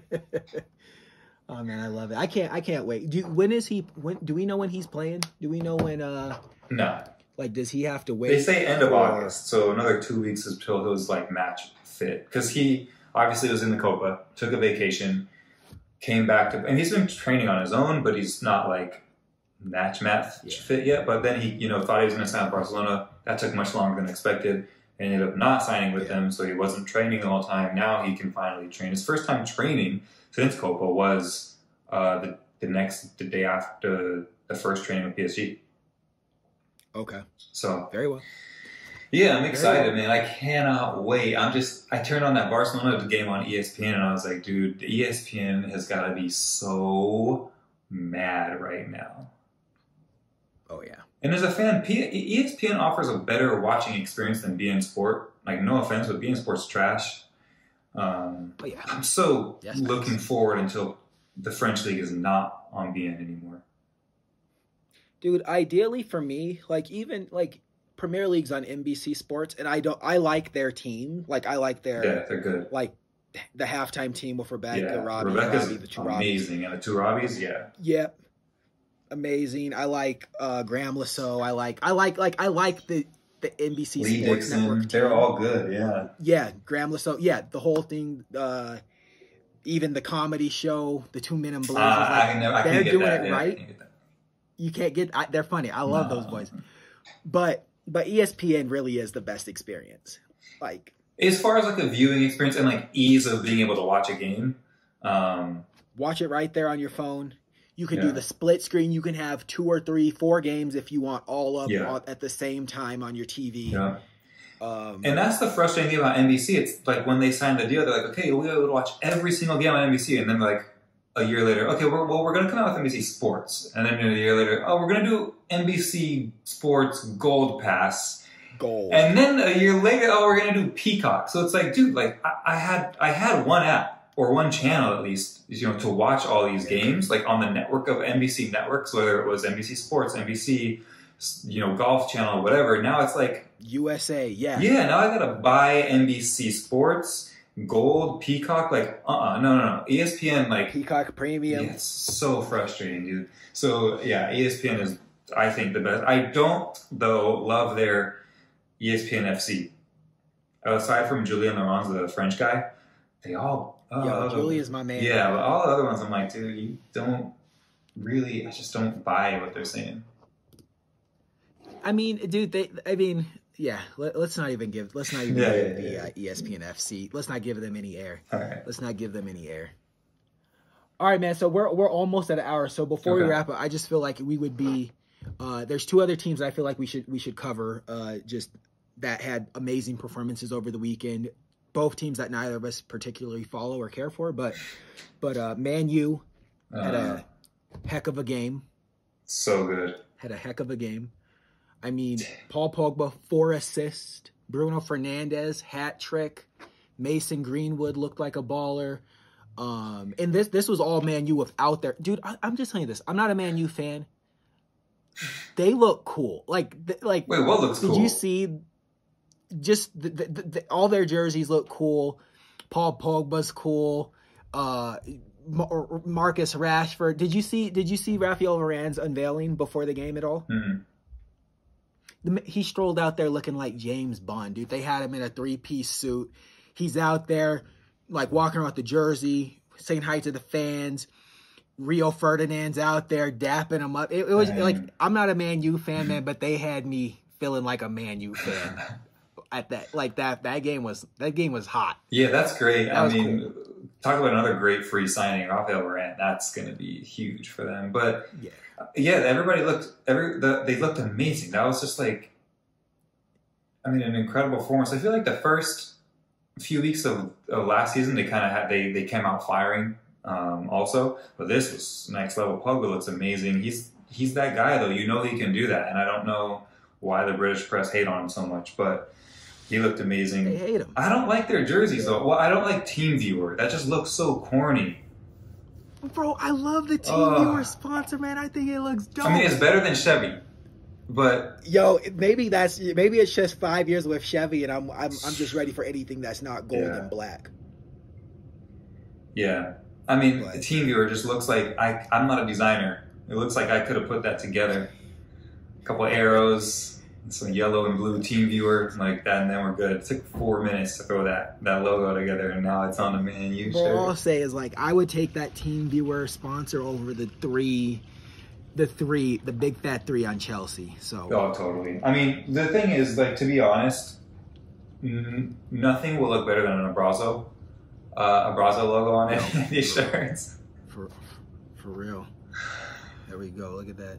oh man, I love it. I can't. I can't wait. Do when is he? When do we know when he's playing? Do we know when? Uh, No. like, does he have to wait? They say end of for- August, so another two weeks until he was like match fit. Because he obviously was in the Copa, took a vacation, came back to, and he's been training on his own, but he's not like match match Yeah. fit yet. But then he, you know, thought he was going to sign Barcelona. That took much longer than expected. And ended up not signing with Yeah. them, so he wasn't training the whole time. Now he can finally train. His first time training since Copa was uh, the the next the day after the first training with PSG. Okay, So very well. yeah, I'm excited, man. I cannot wait. I'm just I turned on that Barcelona game on ESPN and I was like, dude, the ESPN has got to be so mad right now. Oh yeah. And as a fan, P- ESPN offers a better watching experience than beIN Sport. Like, no offense, but beIN Sport's trash. Um, Oh yeah. I'm so Yes, looking thanks. forward until the French league is not on beIN anymore. Dude, ideally for me, like even like Premier League's on NBC Sports, and I don't. I like their team. Like I like their Yeah, they're good. like the halftime team with Rebecca, yeah, Robbie, Rebecca's Robbie, the two Robbies. amazing, and the two Robbies, yeah. Yep. Amazing. I like uh Graeme Le Saux. I like I like like I like the the NBC Lee Sports Dixon, Network. they're all good, yeah. Yeah, Graeme Le Saux. Yeah, the whole thing uh even the comedy show, the two men in blue. Uh, like, I never, they're get doing that. it yeah, right. can't you can't get I, they're funny. I love No. those boys. But but ESPN really is the best experience. Like As far as like a viewing experience and like ease of being able to watch a game, um, watch it right there on your phone. You can Yeah. do the split screen. You can have two or three, four games if you want all of Yeah. all- at the same time on your TV. yeah. Um, And that's the frustrating thing about NBC. It's like when they signed the deal, they're like, okay, we'll be able to watch every single game on NBC. And then like a year later, okay, we're, well, we're going to come out with NBC Sports. And then a year later, oh, we're going to do NBC Sports Gold Pass. goal. And then a year later, oh, we're going to do Peacock. So it's like, dude, like I, I had I had one app or one channel at least, you know, to watch all these games, like on the network of NBC networks, whether it was NBC Sports, NBC, you know, Golf Channel, whatever. Now it's like USA, yeah. yeah, now I gotta buy NBC Sports, Gold, Peacock. Like, uh, uh no, no, no. ESPN, like, Peacock Premium. yeah, it's so frustrating, dude. So yeah, ESPN is, I think, the best. I don't though love their ESPN FC. Aside from Julien Laurens, the French guy, they all. Uh, Yo, Julie is my man. yeah, but all the other ones, I'm like, dude, you don't really. I just don't buy what they're saying. I mean, dude, they. I mean, yeah. Let, us not even give. Let's not even Yeah, give yeah, the yeah. Uh, ESPN FC. Let's not give them any air. All right. Let's not give them any air. All right, man. So we're we're almost at an hour. So before we wrap up, I just feel like we would be. Uh, there's two other teams that I feel like we should we should cover. Uh, just that had amazing performances over the weekend. Both teams that neither of us particularly follow or care for, but but uh, Man U had Uh, a heck of a game. so good. Had a heck of a game. I mean, Paul Pogba four assists, Bruno Fernandes hat trick, Mason Greenwood looked like a baller. Um, and this this was all Man U without their dude. I, I'm just telling you this. I'm not a Man U fan. They look cool. Like th- like Wait, what looks did cool? Did you see? Just the, the, the, all their jerseys look cool. Paul Pogba's cool. Uh, Mar- Marcus Rashford. Did you see? Did you see Rafael Varane's unveiling before the game at all? Mhm. The- He strolled out there looking like James Bond, dude. They had him in a three piece suit. He's out there, like walking around the jersey, saying hi to the fans. Rio Ferdinand's out there dapping him up. It, it was Man. like I'm not a Man U fan, man, but they had me feeling like a Man U fan at that. Like that, that game was that game was hot. Yeah, that's great. That I mean, talk about another great free signing, Rafael Varane. That's going to be huge for them. But Yeah. yeah, everybody looked every the, they looked amazing. That was just like, I mean, an incredible performance. I feel like the first few weeks of, of last season, they kind of had they they came out firing. Um, also, but this was next level. Pogba looks amazing. He's he's that guy though. You know he can do that, and I don't know why the British press hate on him so much, but he looked amazing. They hate him. I don't like their jerseys though. Well, I don't like Team Viewer. That just looks so corny. Bro, I love the Team Ugh. Viewer sponsor, man. I think it looks dope. I mean, it's better than Chevy, but Yo, maybe that's maybe it's just five years with Chevy, and I'm I'm, I'm just ready for anything that's not gold Yeah. and black. yeah. I mean, But- Team Viewer just looks like I. I'm not a designer. It looks like I could have put that together. A couple arrows, some yellow and blue Team Viewer like that, and then we're good. It took four minutes to throw that that logo together, and now it's on the Man Bro, all I'll say is like I would take that Team Viewer sponsor over the three, the three, the big fat three on Chelsea. So Oh, totally. I mean, the thing is, like, to be honest, n- nothing will look better than an Abrazo, uh, Abrazo logo on it, No. these shirts. for for real, there we go. Look at that.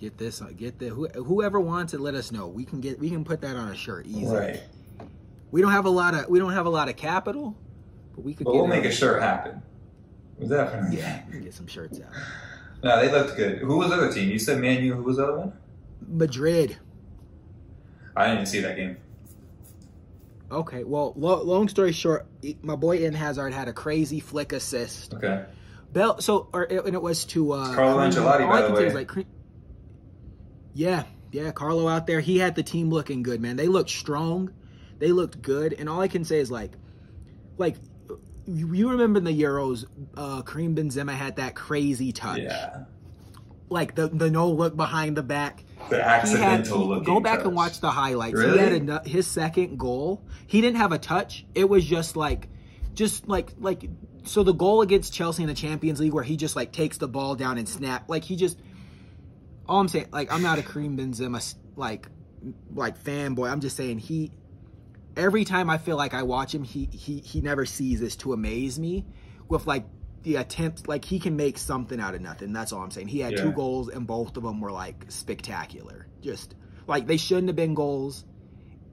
Get this. Get the who, whoever wants it. Let us know. We can get. We can put that on a shirt easy. Right. We don't have a lot of. We don't have a lot of capital, but we could. But we'll make a shirt happen. Definitely. Yeah, we can get some shirts out. No, they looked good. Who was the other team? You said Man U. Who was the other one? Madrid. I didn't even see that game. Okay, well, lo- long story short, my boy Eden Hazard had a crazy flick assist. Okay. Bell, so or and it was to uh, Carlo Ancelotti, all by I the can say is, like, yeah, yeah, Carlo out there, he had the team looking good, man. They looked strong, they looked good, and all I can say is like, like you, remember in the Euros, uh, Karim Benzema had that crazy touch, Yeah. like the the no look behind the back. The accidental looking. go back touch. and watch the highlights. Really? He had a, his second goal. He didn't have a touch. It was just like, just like like so the goal against Chelsea in the Champions League where he just like takes the ball down and snap. Like he just. All I'm saying, like I'm not a Karim Benzema like like fanboy. I'm just saying he. Every time I feel like I watch him, he he he never seizes to amaze me with like the attempt like he can make something out of nothing. That's all I'm saying. He had Yeah. two goals and both of them were like spectacular. Just like they shouldn't have been goals.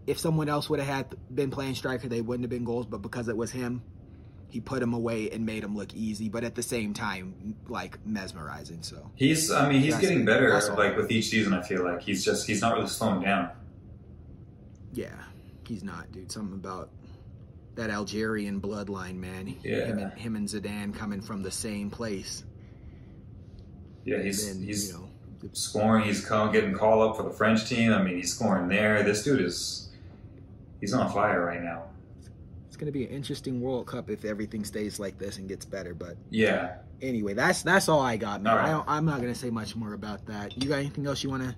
If someone else would have had been playing striker, they wouldn't have been goals. But because it was him, he put him away and made him look easy. But at the same time, like mesmerizing. So He's. I mean, he's That's- getting better. Like with each season, I feel like he's just. He's not really slowing down. yeah, he's not, dude. Something about that Algerian bloodline, man. Yeah. Him and, him and Zidane coming from the same place. Yeah, he's Then, he's you know, scoring. He's call, getting called up for the French team. I mean, he's scoring there. This dude is. He's on fire right now. It's gonna be an interesting World Cup if everything stays like this and gets better. But Yeah. anyway, that's that's all I got, man. Right. I don't, I'm not gonna say much more about that. You got anything else you wanna?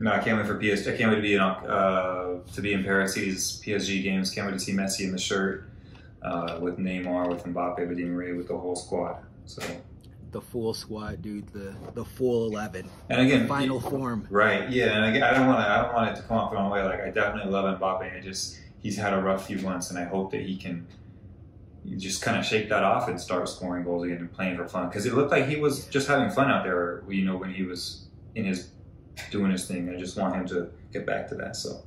No, I can't wait for PSG. I can't wait to be in uh, to be in Paris. See these PSG games. Can't wait to see Messi in the shirt uh, with Neymar, with Mbappe, with Di Maria, with the whole squad. So, The full squad, dude. The the full eleven. and again, Final form. Right. Yeah, and again, I don't want to. I don't want it to come off the wrong way. Like I definitely love Mbappe. I just he's had a rough few months, and I hope that he can just kind of shake that off and start scoring goals again and playing for fun. Because it looked like he was just having fun out there. You know, when he was in his doing his thing. I just want him to get back to that. So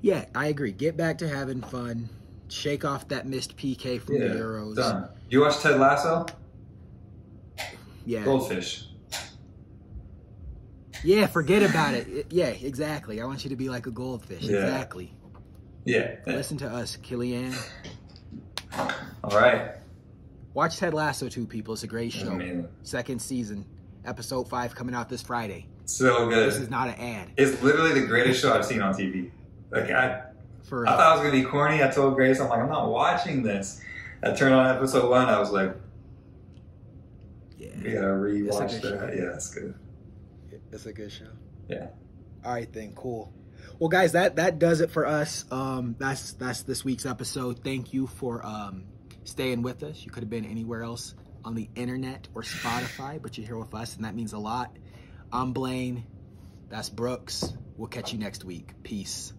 Yeah, I agree. Get back to having fun. Shake off that missed PK from yeah, the Euros. done. You watch Ted Lasso? Yeah. Goldfish. Yeah, forget about it. Yeah, exactly. I want you to be like a goldfish. Yeah. Exactly. Yeah. Listen to us, Kylian. All right. Watch Ted Lasso too, people. It's a great show. Amazing. Second season, episode five coming out this Friday. So good. This is not an ad. It's literally the greatest show I've seen on TV. Like I, For I thought it was gonna be corny. I told Grace, I'm like, I'm not watching this. I turned on episode one. I was like, yeah, we gotta rewatch It's a good that. Yeah, that's good. it's a good show. Yeah. All right, then, cool. Well, guys, that that does it for us. Um, that's that's this week's episode. Thank you for um staying with us. You could have been anywhere else on the internet or Spotify, but you're here with us, and that means a lot. I'm Blaine. That's Brooks. We'll catch you next week. Peace.